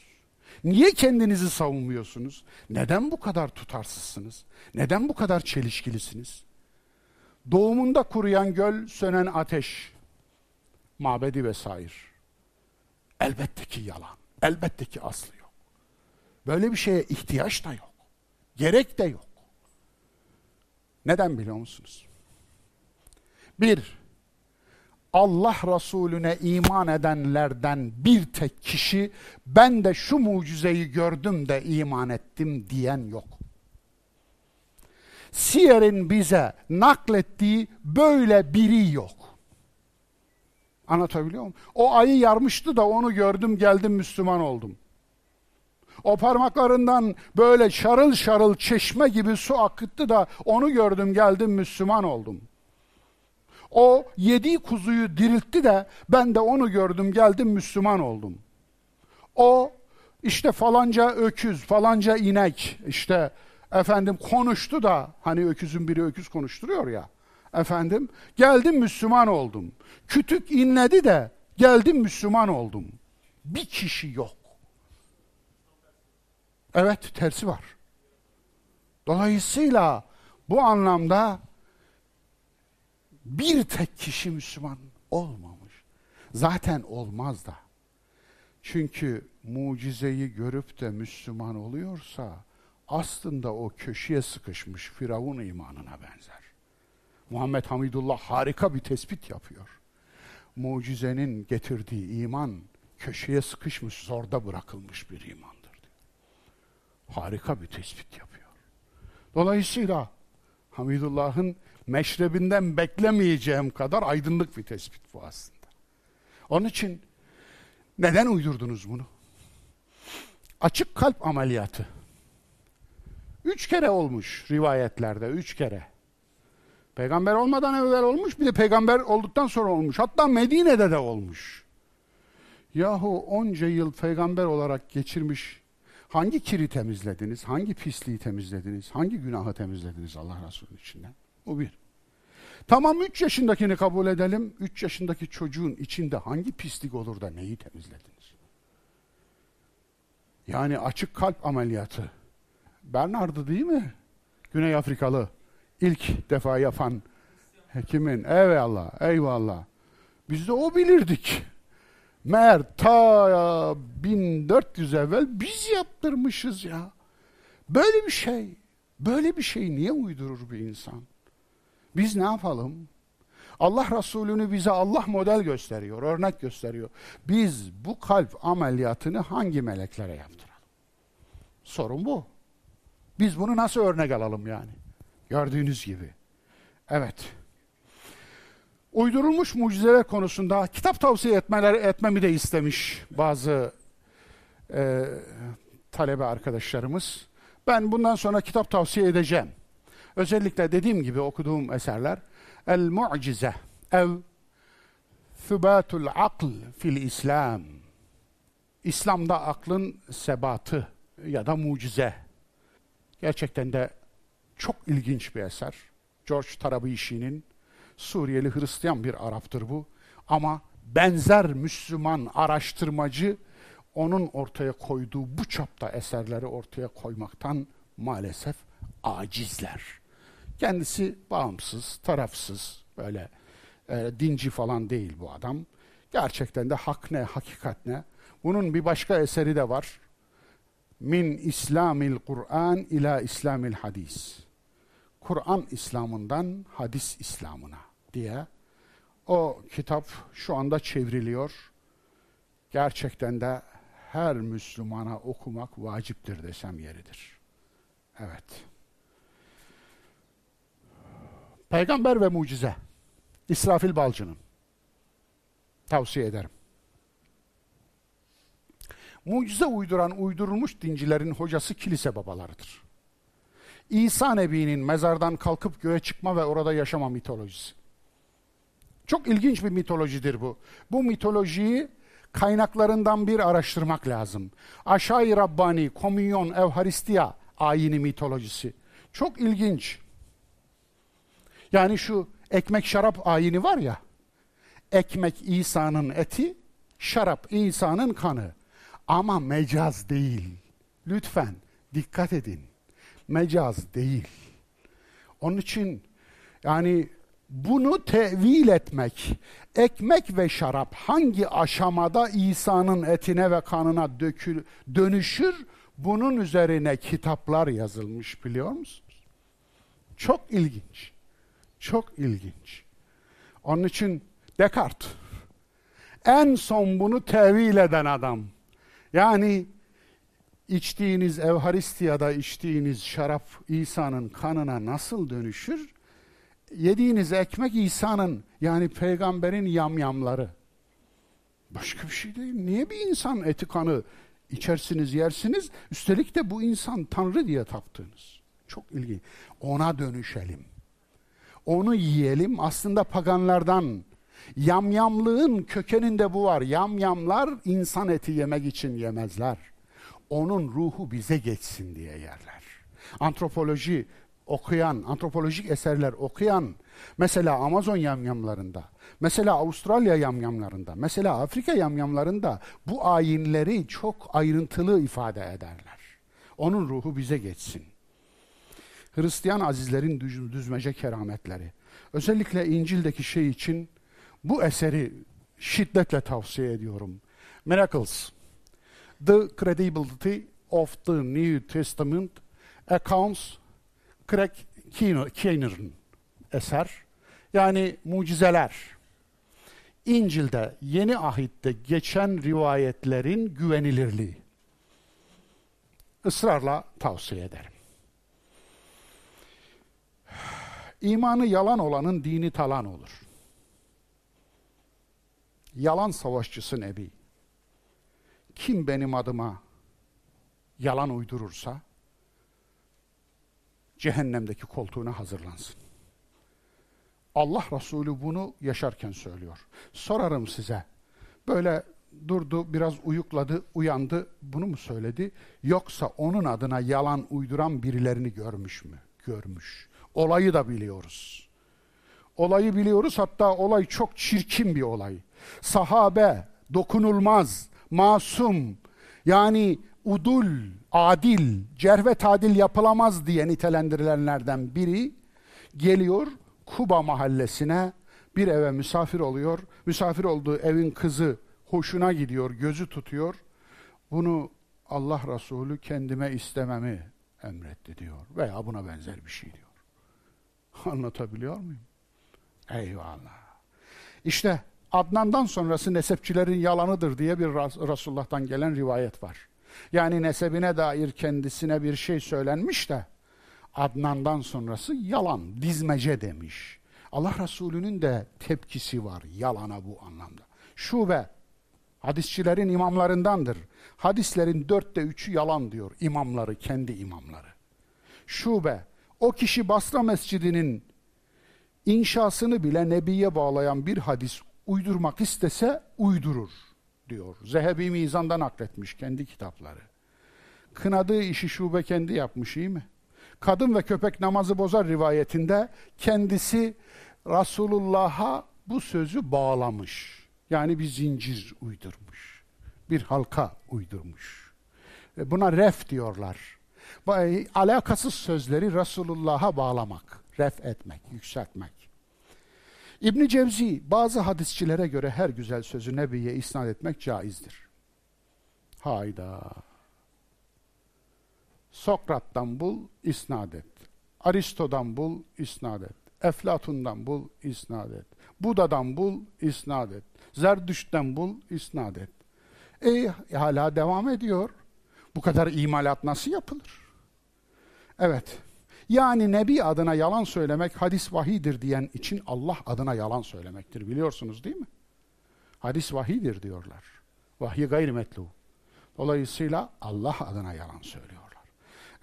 Niye kendinizi savunmuyorsunuz? Neden bu kadar tutarsızsınız? Neden bu kadar çelişkilisiniz? Doğumunda kuruyan göl, sönen ateş, mabedi vesaire. Elbette ki yalan. Elbette ki aslı yok. Böyle bir şeye ihtiyaç da yok. Gerek de yok. Neden biliyor musunuz? Bir, Allah Resulüne iman edenlerden bir tek kişi ben de şu mucizeyi gördüm de iman ettim diyen yok. Siyer'in bize naklettiği böyle biri yok. Anlatabiliyor muyum? O ayı yarmıştı da onu gördüm geldim Müslüman oldum. O parmaklarından böyle şarıl şarıl çeşme gibi su akıttı da onu gördüm geldim Müslüman oldum. O yediği kuzuyu diriltti de ben de onu gördüm geldim Müslüman oldum. O işte falanca öküz, falanca inek işte efendim konuştu da hani öküzün biri öküz konuşturuyor ya. Efendim geldim Müslüman oldum. Kütük inledi de geldim Müslüman oldum. Bir kişi yok. Evet tersi var. Dolayısıyla bu anlamda bir tek kişi Müslüman olmamış. Zaten olmaz da. Çünkü mucizeyi görüp de Müslüman oluyorsa aslında o köşeye sıkışmış Firavun imanına benzer. Muhammed Hamidullah harika bir tespit yapıyor. Mucizenin getirdiği iman köşeye sıkışmış, zorda bırakılmış bir imandır. Diyor. Harika bir tespit yapıyor. Dolayısıyla Hamidullah'ın meşrebinden beklemeyeceğim kadar aydınlık bir tespit bu aslında. Onun için neden uydurdunuz bunu? Açık kalp ameliyatı. Üç kere olmuş rivayetlerde, üç kere. Peygamber olmadan evvel olmuş, bir de peygamber olduktan sonra olmuş. Hatta Medine'de de olmuş. Yahu onca yıl peygamber olarak geçirmiş hangi kiri temizlediniz, hangi pisliği temizlediniz, hangi günahı temizlediniz Allah Resulü içinden? O bir. Tamam üç yaşındakini kabul edelim. Üç yaşındaki çocuğun içinde hangi pislik olur da neyi temizlediniz? Yani açık kalp ameliyatı. Bernard'ı değil mi? Güney Afrikalı ilk defa yapan hekimin. Eyvallah, eyvallah. Biz de o bilirdik. Meğer ta 1400 evvel biz yaptırmışız ya. Böyle bir şey, böyle bir şey niye uydurur bir insan? Biz ne yapalım? Allah Resulü'nü bize Allah model gösteriyor, örnek gösteriyor. Biz bu kalp ameliyatını hangi meleklere yaptıralım? Sorun bu. Biz bunu nasıl örnek alalım yani? Gördüğünüz gibi. Evet. Uydurulmuş mucizeler konusunda kitap tavsiye etmeler, etmemi de istemiş bazı e, talebe arkadaşlarımız. Ben bundan sonra kitap tavsiye edeceğim. Özellikle dediğim gibi okuduğum eserler El Mu'cize ev Thübatul Akl fil İslam İslam'da aklın sebatı ya da mucize. Gerçekten de çok ilginç bir eser. George Tarabishi'nin Suriyeli Hristiyan bir Arap'tır bu. Ama benzer Müslüman araştırmacı onun ortaya koyduğu bu çapta eserleri ortaya koymaktan maalesef acizler. Kendisi bağımsız, tarafsız, böyle e, dinci falan değil bu adam. Gerçekten de hak ne, hakikat ne. Bunun bir başka eseri de var. Min İslamil Kur'an ila İslamil Hadis. Kur'an İslam'ından hadis İslam'ına diye. O kitap şu anda çevriliyor. Gerçekten de her Müslümana okumak vaciptir desem yeridir. Evet. Peygamber ve mucize. İsrafil Balcı'nın. Tavsiye ederim. Mucize uyduran uydurulmuş dincilerin hocası kilise babalarıdır. İsa Nebi'nin mezardan kalkıp göğe çıkma ve orada yaşama mitolojisi. Çok ilginç bir mitolojidir bu. Bu mitolojiyi kaynaklarından bir araştırmak lazım. Aşağı Rabbani, Komünyon, Evharistiya ayini mitolojisi. Çok ilginç. Yani şu ekmek şarap ayini var ya, ekmek İsa'nın eti, şarap İsa'nın kanı. Ama mecaz değil. Lütfen dikkat edin. Mecaz değil. Onun için yani bunu tevil etmek, ekmek ve şarap hangi aşamada İsa'nın etine ve kanına dökül, dönüşür, bunun üzerine kitaplar yazılmış biliyor musunuz? Çok ilginç. Çok ilginç. Onun için Descartes en son bunu tevil eden adam. Yani içtiğiniz Evharistiya'da içtiğiniz şarap İsa'nın kanına nasıl dönüşür? Yediğiniz ekmek İsa'nın yani peygamberin yamyamları. Başka bir şey değil. Niye bir insan eti kanı içersiniz, yersiniz? Üstelik de bu insan Tanrı diye taptığınız. Çok ilginç. Ona dönüşelim. Onu yiyelim. Aslında paganlardan Yamyamlığın kökeninde bu var. Yamyamlar insan eti yemek için yemezler. Onun ruhu bize geçsin diye yerler. Antropoloji okuyan, antropolojik eserler okuyan, mesela Amazon yamyamlarında, mesela Avustralya yamyamlarında, mesela Afrika yamyamlarında bu ayinleri çok ayrıntılı ifade ederler. Onun ruhu bize geçsin. Hristiyan azizlerin düzmece kerametleri. Özellikle İncil'deki şey için bu eseri şiddetle tavsiye ediyorum. Miracles. The credibility of the New Testament accounts Craig Keener'ın eser. Yani mucizeler. İncil'de, Yeni Ahit'te geçen rivayetlerin güvenilirliği. Israrla tavsiye ederim. İmanı yalan olanın dini talan olur yalan savaşçısı Nebi. Kim benim adıma yalan uydurursa cehennemdeki koltuğuna hazırlansın. Allah Resulü bunu yaşarken söylüyor. Sorarım size. Böyle durdu, biraz uyukladı, uyandı. Bunu mu söyledi? Yoksa onun adına yalan uyduran birilerini görmüş mü? Görmüş. Olayı da biliyoruz. Olayı biliyoruz. Hatta olay çok çirkin bir olay sahabe, dokunulmaz, masum, yani udul, adil, cerve tadil yapılamaz diye nitelendirilenlerden biri geliyor Kuba mahallesine bir eve misafir oluyor. Misafir olduğu evin kızı hoşuna gidiyor, gözü tutuyor. Bunu Allah Resulü kendime istememi emretti diyor. Veya buna benzer bir şey diyor. Anlatabiliyor muyum? Eyvallah. İşte Adnan'dan sonrası nesepçilerin yalanıdır diye bir Resulullah'tan gelen rivayet var. Yani nesebine dair kendisine bir şey söylenmiş de Adnan'dan sonrası yalan, dizmece demiş. Allah Resulü'nün de tepkisi var yalana bu anlamda. Şube, hadisçilerin imamlarındandır. Hadislerin dörtte üçü yalan diyor imamları, kendi imamları. Şube, o kişi Basra Mescidi'nin inşasını bile Nebi'ye bağlayan bir hadis uydurmak istese uydurur diyor. Zehebi Mizan'dan nakletmiş kendi kitapları. Kınadığı işi şube kendi yapmış iyi mi? Kadın ve köpek namazı bozar rivayetinde kendisi Resulullah'a bu sözü bağlamış. Yani bir zincir uydurmuş. Bir halka uydurmuş. Buna ref diyorlar. Alakasız sözleri Resulullah'a bağlamak, ref etmek, yükseltmek. İbn Cevzi bazı hadisçilere göre her güzel sözü Nebi'ye isnat etmek caizdir. Hayda. Sokrat'tan bul, isnat et. Aristo'dan bul, isnat et. Eflatun'dan bul, isnat et. Buda'dan bul, isnat et. Zerdüşt'ten bul, isnat et. E hala devam ediyor. Bu kadar imalat nasıl yapılır? Evet. Yani Nebi adına yalan söylemek hadis vahidir diyen için Allah adına yalan söylemektir. Biliyorsunuz değil mi? Hadis vahidir diyorlar. Vahiy gayrimetlu. Dolayısıyla Allah adına yalan söylüyorlar.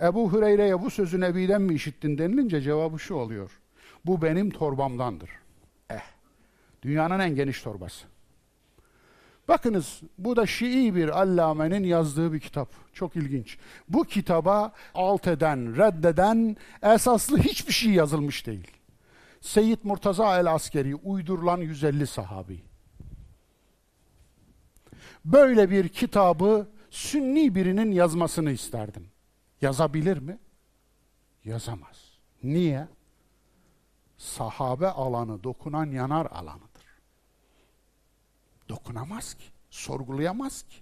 Ebu Hüreyre'ye bu sözü Nebi'den mi işittin denilince cevabı şu oluyor. Bu benim torbamdandır. Eh, dünyanın en geniş torbası. Bakınız bu da Şii bir allamenin yazdığı bir kitap. Çok ilginç. Bu kitaba alt eden, reddeden esaslı hiçbir şey yazılmış değil. Seyyid Murtaza el Askeri uydurulan 150 sahabi. Böyle bir kitabı sünni birinin yazmasını isterdim. Yazabilir mi? Yazamaz. Niye? Sahabe alanı dokunan yanar alanıdır. Dokunamaz ki, sorgulayamaz ki.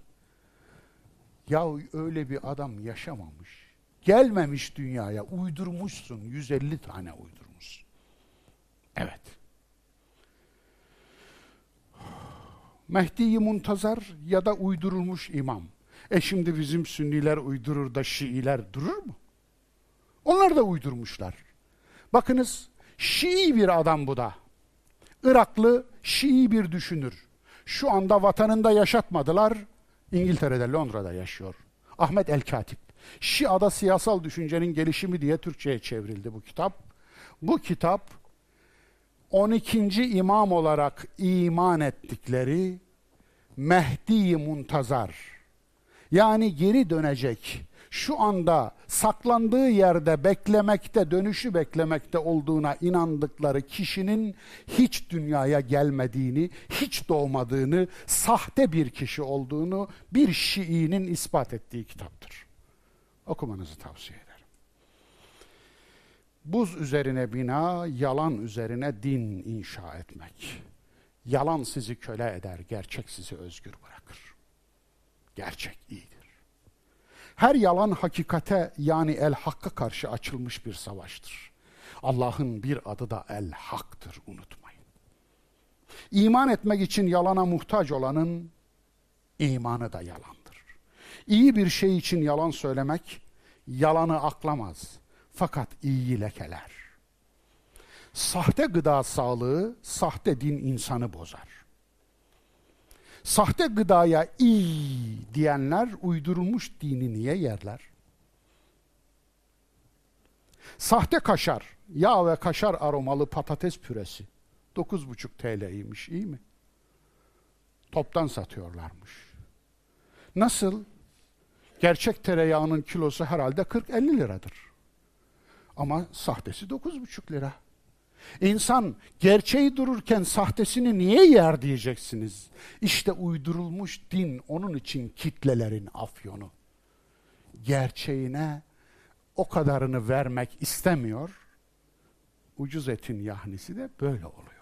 Ya öyle bir adam yaşamamış. Gelmemiş dünyaya, uydurmuşsun. 150 tane uydurmuşsun. Evet. Mehdi-i Muntazar ya da uydurulmuş imam. E şimdi bizim Sünniler uydurur da Şiiler durur mu? Onlar da uydurmuşlar. Bakınız Şii bir adam bu da. Iraklı Şii bir düşünür. Şu anda vatanında yaşatmadılar. İngiltere'de, Londra'da yaşıyor. Ahmet El-Katip. Şia'da siyasal düşüncenin gelişimi diye Türkçe'ye çevrildi bu kitap. Bu kitap 12. imam olarak iman ettikleri Mehdi Muntazar yani geri dönecek şu anda saklandığı yerde beklemekte, dönüşü beklemekte olduğuna inandıkları kişinin hiç dünyaya gelmediğini, hiç doğmadığını, sahte bir kişi olduğunu bir Şii'nin ispat ettiği kitaptır. Okumanızı tavsiye ederim. Buz üzerine bina, yalan üzerine din inşa etmek. Yalan sizi köle eder, gerçek sizi özgür bırakır. Gerçek iyidir. Her yalan hakikate yani el hakka karşı açılmış bir savaştır. Allah'ın bir adı da el haktır unutmayın. İman etmek için yalana muhtaç olanın imanı da yalandır. İyi bir şey için yalan söylemek yalanı aklamaz fakat iyiyi lekeler. Sahte gıda sağlığı, sahte din insanı bozar. Sahte gıdaya iyi diyenler uydurulmuş dini niye yerler? Sahte kaşar, yağ ve kaşar aromalı patates püresi 9,5 TL'ymiş iyi mi? Toptan satıyorlarmış. Nasıl? Gerçek tereyağının kilosu herhalde 40-50 liradır. Ama sahtesi 9,5 lira. İnsan gerçeği dururken sahtesini niye yer diyeceksiniz. İşte uydurulmuş din onun için kitlelerin afyonu. Gerçeğine o kadarını vermek istemiyor. Ucuz etin yahnisi de böyle oluyor.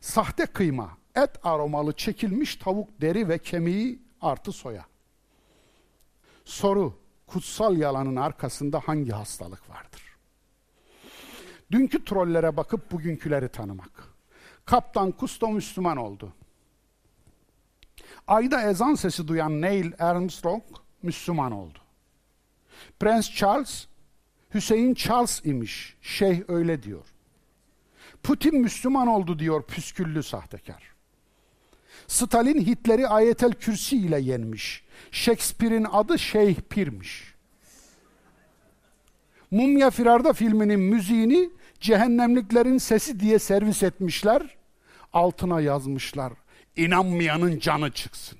Sahte kıyma, et aromalı çekilmiş tavuk deri ve kemiği artı soya. Soru, kutsal yalanın arkasında hangi hastalık vardır? Dünkü trollere bakıp bugünküleri tanımak. Kaptan Kusto Müslüman oldu. Ayda ezan sesi duyan Neil Armstrong Müslüman oldu. Prens Charles Hüseyin Charles imiş. Şeyh öyle diyor. Putin Müslüman oldu diyor püsküllü sahtekar. Stalin Hitler'i ayetel kürsi ile yenmiş. Shakespeare'in adı Şeyh Pir'miş. Mumya Firarda filminin müziğini cehennemliklerin sesi diye servis etmişler. Altına yazmışlar. İnanmayanın canı çıksın.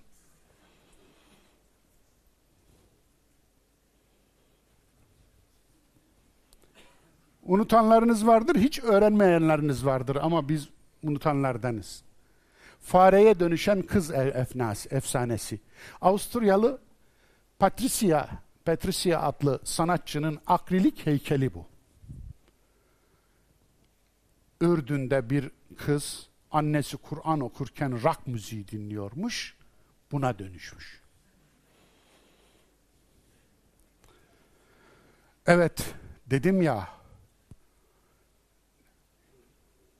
Unutanlarınız vardır, hiç öğrenmeyenleriniz vardır ama biz unutanlardanız. Fareye dönüşen kız e, efnas, efsanesi. Avusturyalı Patricia, Patricia adlı sanatçının akrilik heykeli bu. Ürdün'de bir kız annesi Kur'an okurken rock müziği dinliyormuş, buna dönüşmüş. Evet, dedim ya,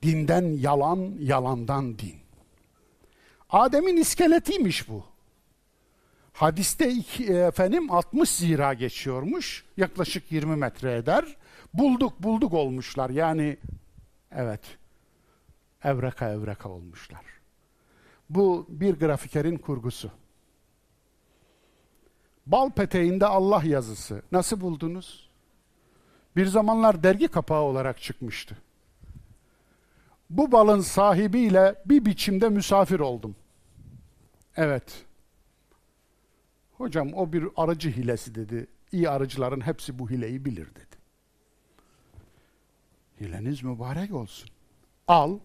dinden yalan, yalandan din. Adem'in iskeletiymiş bu. Hadiste iki, e, efendim 60 zira geçiyormuş. Yaklaşık 20 metre eder. Bulduk bulduk olmuşlar. Yani evet evreka evreka olmuşlar. Bu bir grafikerin kurgusu. Bal peteğinde Allah yazısı. Nasıl buldunuz? Bir zamanlar dergi kapağı olarak çıkmıştı. Bu balın sahibiyle bir biçimde misafir oldum. Evet. Hocam o bir arıcı hilesi dedi. İyi arıcıların hepsi bu hileyi bilir dedi. Hileniz mübarek olsun. Al.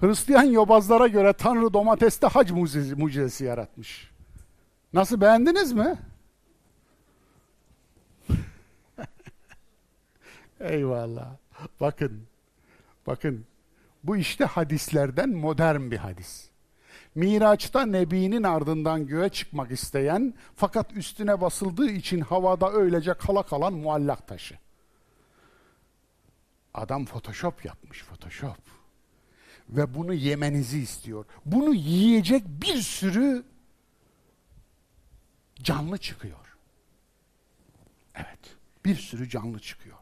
Hristiyan yobazlara göre Tanrı domateste hac mucizesi, mucizesi yaratmış. Nasıl beğendiniz mi? Eyvallah. Bakın. Bakın. Bu işte hadislerden modern bir hadis. Miraç'ta Nebi'nin ardından göğe çıkmak isteyen fakat üstüne basıldığı için havada öylece kala kalan muallak taşı. Adam photoshop yapmış photoshop. Ve bunu yemenizi istiyor. Bunu yiyecek bir sürü canlı çıkıyor. Evet, bir sürü canlı çıkıyor.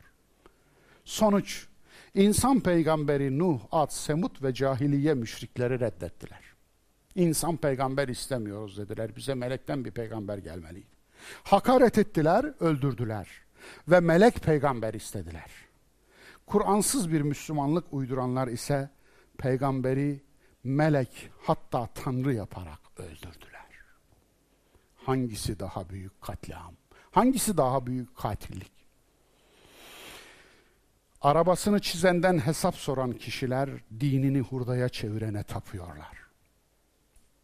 Sonuç, insan peygamberi Nuh, Ad, Semut ve cahiliye müşrikleri reddettiler. İnsan peygamber istemiyoruz dediler. Bize melekten bir peygamber gelmeliydi. Hakaret ettiler, öldürdüler. Ve melek peygamber istediler. Kur'ansız bir Müslümanlık uyduranlar ise peygamberi melek hatta tanrı yaparak öldürdüler. Hangisi daha büyük katliam? Hangisi daha büyük katillik? Arabasını çizenden hesap soran kişiler dinini hurdaya çevirene tapıyorlar.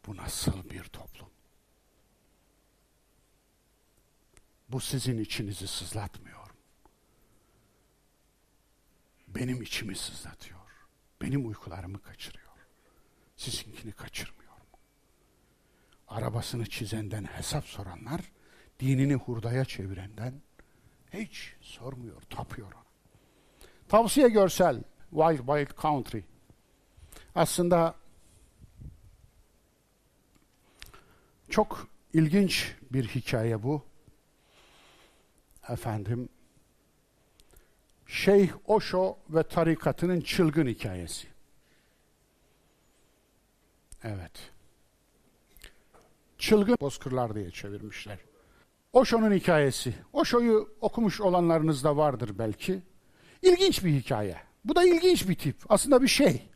Bu nasıl bir toplum? Bu sizin içinizi sızlatmıyor. Benim içimi sızlatıyor. Benim uykularımı kaçırıyor. Sizinkini kaçırmıyor mu? Arabasını çizenden hesap soranlar, dinini hurdaya çevirenden hiç sormuyor, tapıyor ona. Tavsiye görsel, Wild Wild Country. Aslında Çok ilginç bir hikaye bu. Efendim, Şeyh Osho ve tarikatının çılgın hikayesi. Evet. Çılgın bozkırlar diye çevirmişler. Osho'nun hikayesi. Osho'yu okumuş olanlarınız da vardır belki. İlginç bir hikaye. Bu da ilginç bir tip. Aslında bir şey.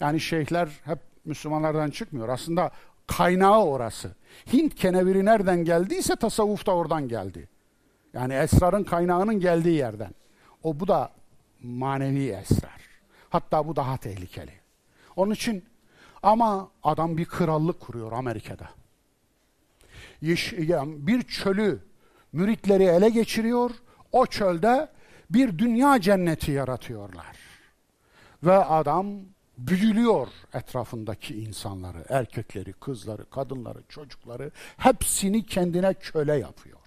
Yani şeyhler hep Müslümanlardan çıkmıyor. Aslında Kaynağı orası. Hint keneviri nereden geldiyse tasavvuf da oradan geldi. Yani esrarın kaynağının geldiği yerden. O bu da manevi esrar. Hatta bu daha tehlikeli. Onun için ama adam bir krallık kuruyor Amerika'da. Bir çölü müritleri ele geçiriyor. O çölde bir dünya cenneti yaratıyorlar. Ve adam büyülüyor etrafındaki insanları, erkekleri, kızları, kadınları, çocukları hepsini kendine köle yapıyor.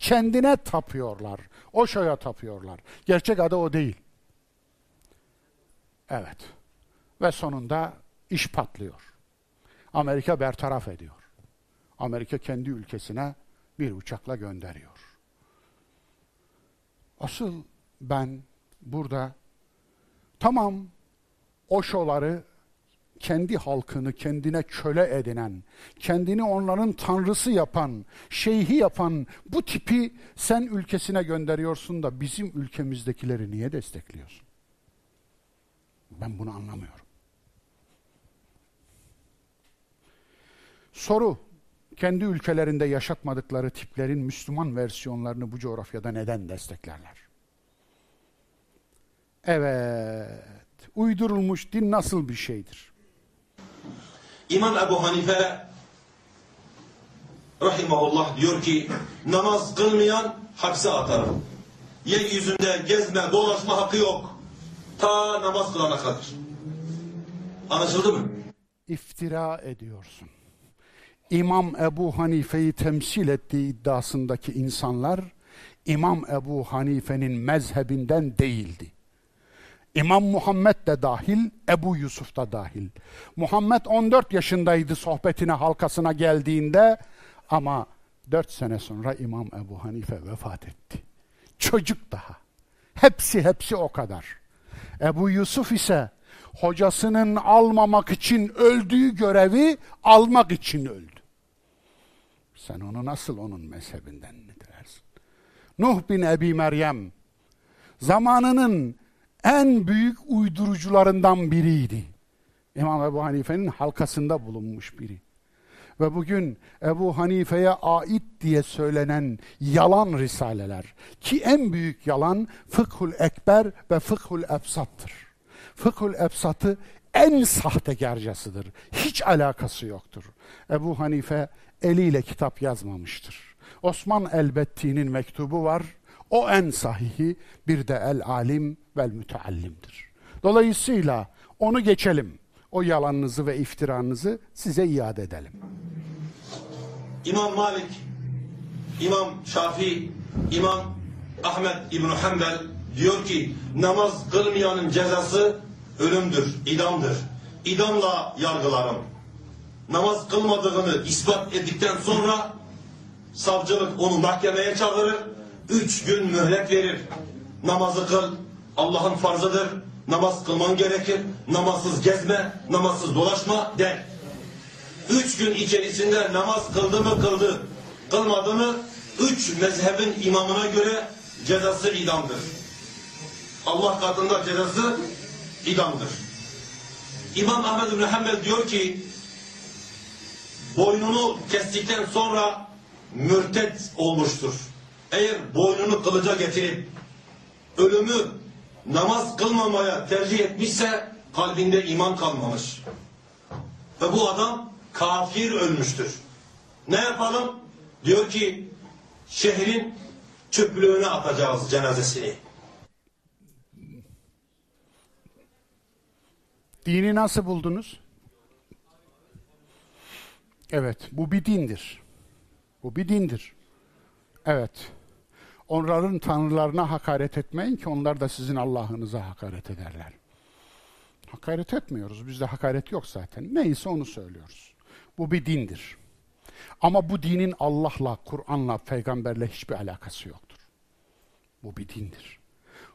Kendine tapıyorlar. O şoya tapıyorlar. Gerçek adı o değil. Evet. Ve sonunda iş patlıyor. Amerika bertaraf ediyor. Amerika kendi ülkesine bir uçakla gönderiyor. Asıl ben burada Tamam, Oşoları kendi halkını kendine köle edinen, kendini onların tanrısı yapan, şeyhi yapan bu tipi sen ülkesine gönderiyorsun da bizim ülkemizdekileri niye destekliyorsun? Ben bunu anlamıyorum. Soru, kendi ülkelerinde yaşatmadıkları tiplerin Müslüman versiyonlarını bu coğrafyada neden desteklerler? Evet, uydurulmuş din nasıl bir şeydir? İmam Ebu Hanife rahimahullah diyor ki namaz kılmayan hapse atarım. Yeryüzünde gezme, dolaşma hakkı yok. Ta namaz kılana kadar. Anlaşıldı mı? İftira ediyorsun. İmam Ebu Hanife'yi temsil ettiği iddiasındaki insanlar İmam Ebu Hanife'nin mezhebinden değildi. İmam Muhammed de dahil, Ebu Yusuf da dahil. Muhammed 14 yaşındaydı sohbetine halkasına geldiğinde ama 4 sene sonra İmam Ebu Hanife vefat etti. Çocuk daha. Hepsi hepsi o kadar. Ebu Yusuf ise hocasının almamak için öldüğü görevi almak için öldü. Sen onu nasıl onun mezhebinden nitelersin? Nuh bin Ebi Meryem zamanının en büyük uydurucularından biriydi. İmam Ebu Hanife'nin halkasında bulunmuş biri. Ve bugün Ebu Hanife'ye ait diye söylenen yalan risaleler ki en büyük yalan Fıkhul Ekber ve Fıkhul Efsat'tır. Fıkhul Efsat'ı en sahtekarcasıdır. Hiç alakası yoktur. Ebu Hanife eliyle kitap yazmamıştır. Osman Elbetti'nin mektubu var. O en sahihi bir de el alim vel müteallimdir. Dolayısıyla onu geçelim. O yalanınızı ve iftiranızı size iade edelim. İmam Malik, İmam Şafii, İmam Ahmet İbn Hanbel diyor ki namaz kılmayanın cezası ölümdür, idamdır. İdamla yargılarım. Namaz kılmadığını ispat ettikten sonra savcılık onu mahkemeye çağırır. Üç gün mühlet verir. Namazı kıl, Allah'ın farzıdır. Namaz kılman gerekir. Namazsız gezme, namazsız dolaşma der. Üç gün içerisinde namaz kıldı mı kıldı. Kılmadı mı üç mezhebin imamına göre cezası idamdır. Allah katında cezası idamdır. İmam Ahmed bin Hanbel diyor ki boynunu kestikten sonra mürted olmuştur. Eğer boynunu kılıca getirip ölümü namaz kılmamaya tercih etmişse kalbinde iman kalmamış. Ve bu adam kafir ölmüştür. Ne yapalım? Diyor ki şehrin çöplüğüne atacağız cenazesini. Dini nasıl buldunuz? Evet, bu bir dindir. Bu bir dindir. Evet. Onların tanrılarına hakaret etmeyin ki onlar da sizin Allah'ınıza hakaret ederler. Hakaret etmiyoruz. Bizde hakaret yok zaten. Neyse onu söylüyoruz. Bu bir dindir. Ama bu dinin Allah'la, Kur'an'la, peygamberle hiçbir alakası yoktur. Bu bir dindir.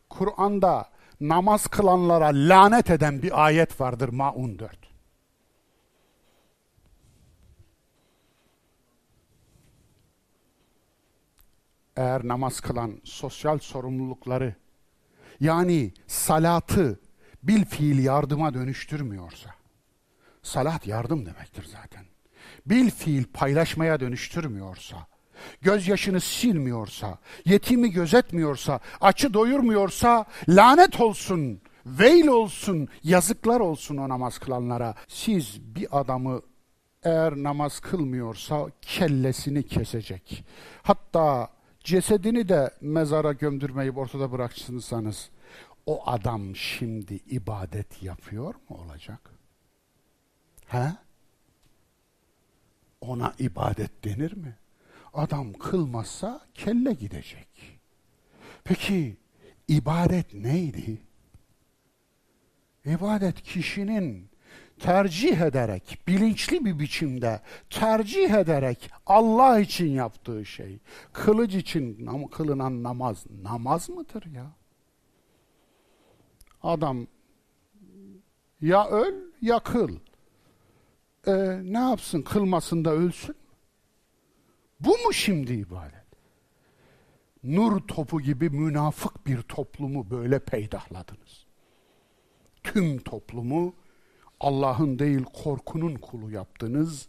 Kur'an'da namaz kılanlara lanet eden bir ayet vardır Maun 4. Eğer namaz kılan sosyal sorumlulukları yani salatı bil fiil yardıma dönüştürmüyorsa salat yardım demektir zaten. Bil fiil paylaşmaya dönüştürmüyorsa gözyaşını silmiyorsa, yetimi gözetmiyorsa, açı doyurmuyorsa lanet olsun, veil olsun, yazıklar olsun o namaz kılanlara. Siz bir adamı eğer namaz kılmıyorsa kellesini kesecek. Hatta cesedini de mezara gömdürmeyi ortada bırakırsanız o adam şimdi ibadet yapıyor mu olacak? He? Ona ibadet denir mi? Adam kılmazsa kelle gidecek. Peki ibadet neydi? İbadet kişinin tercih ederek, bilinçli bir biçimde tercih ederek Allah için yaptığı şey. Kılıç için kılınan namaz namaz mıdır ya? Adam Ya öl ya kıl. Ee, ne yapsın kılmasın da ölsün? Bu mu şimdi ibadet? Nur topu gibi münafık bir toplumu böyle peydahladınız. Tüm toplumu Allah'ın değil korkunun kulu yaptınız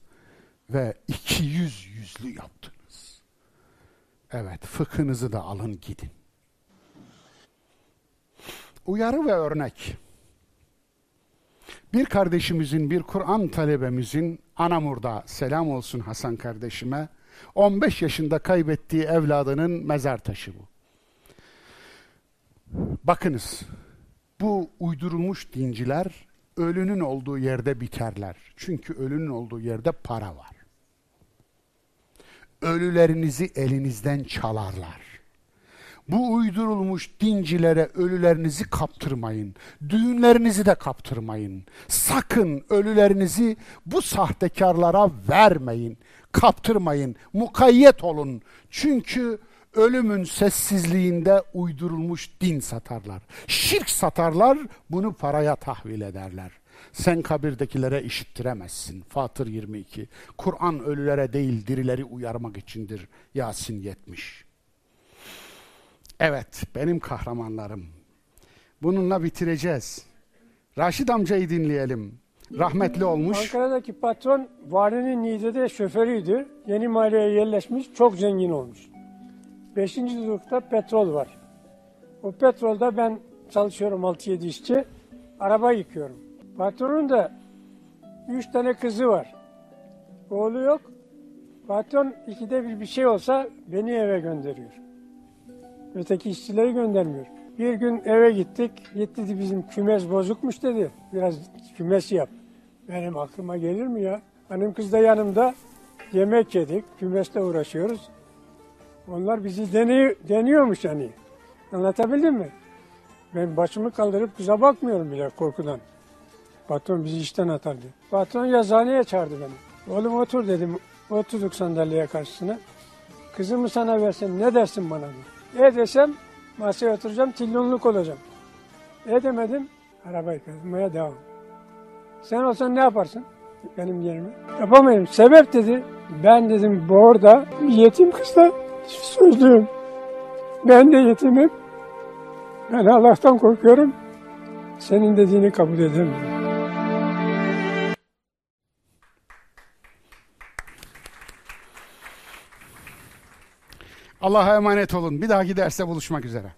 ve iki yüz yüzlü yaptınız. Evet, fıkhınızı da alın gidin. Uyarı ve örnek. Bir kardeşimizin, bir Kur'an talebemizin, Anamur'da selam olsun Hasan kardeşime, 15 yaşında kaybettiği evladının mezar taşı bu. Bakınız, bu uydurulmuş dinciler ölünün olduğu yerde biterler. Çünkü ölünün olduğu yerde para var. Ölülerinizi elinizden çalarlar. Bu uydurulmuş dincilere ölülerinizi kaptırmayın. Düğünlerinizi de kaptırmayın. Sakın ölülerinizi bu sahtekarlara vermeyin. Kaptırmayın. Mukayyet olun. Çünkü ölümün sessizliğinde uydurulmuş din satarlar. Şirk satarlar, bunu paraya tahvil ederler. Sen kabirdekilere işittiremezsin. Fatır 22. Kur'an ölülere değil dirileri uyarmak içindir. Yasin 70. Evet, benim kahramanlarım. Bununla bitireceğiz. Raşid amcayı dinleyelim. Rahmetli olmuş. Ankara'daki patron valinin Niğde'de şoförüydü. Yeni mahalleye yerleşmiş, çok zengin olmuş. Beşinci durakta petrol var. O petrolda ben çalışıyorum 6-7 işçi. Araba yıkıyorum. Patronun da üç tane kızı var. Oğlu yok. Patron ikide bir bir şey olsa beni eve gönderiyor. Öteki işçileri göndermiyor. Bir gün eve gittik. Gitti dedi bizim kümes bozukmuş dedi. Biraz kümes yap. Benim aklıma gelir mi ya? Hanım kız da yanımda. Yemek yedik. Kümesle uğraşıyoruz. Onlar bizi deniyor, deniyormuş hani. Anlatabildim mi? Ben başımı kaldırıp kıza bakmıyorum bile korkudan. Patron bizi işten atardı. Patron yazıhaneye çağırdı beni. Oğlum otur dedim. Oturduk sandalyeye karşısına. Kızımı sana versem ne dersin bana? dedi. E desem masaya oturacağım tillonluk olacağım. E demedim arabayı kazmaya devam. Sen olsan ne yaparsın benim yerime? Yapamayım. Sebep dedi. Ben dedim bu orada yetim kızla sözlüyüm. Ben de yetimim. Ben Allah'tan korkuyorum. Senin dediğini kabul edemiyorum. Allah'a emanet olun. Bir dahaki derste buluşmak üzere.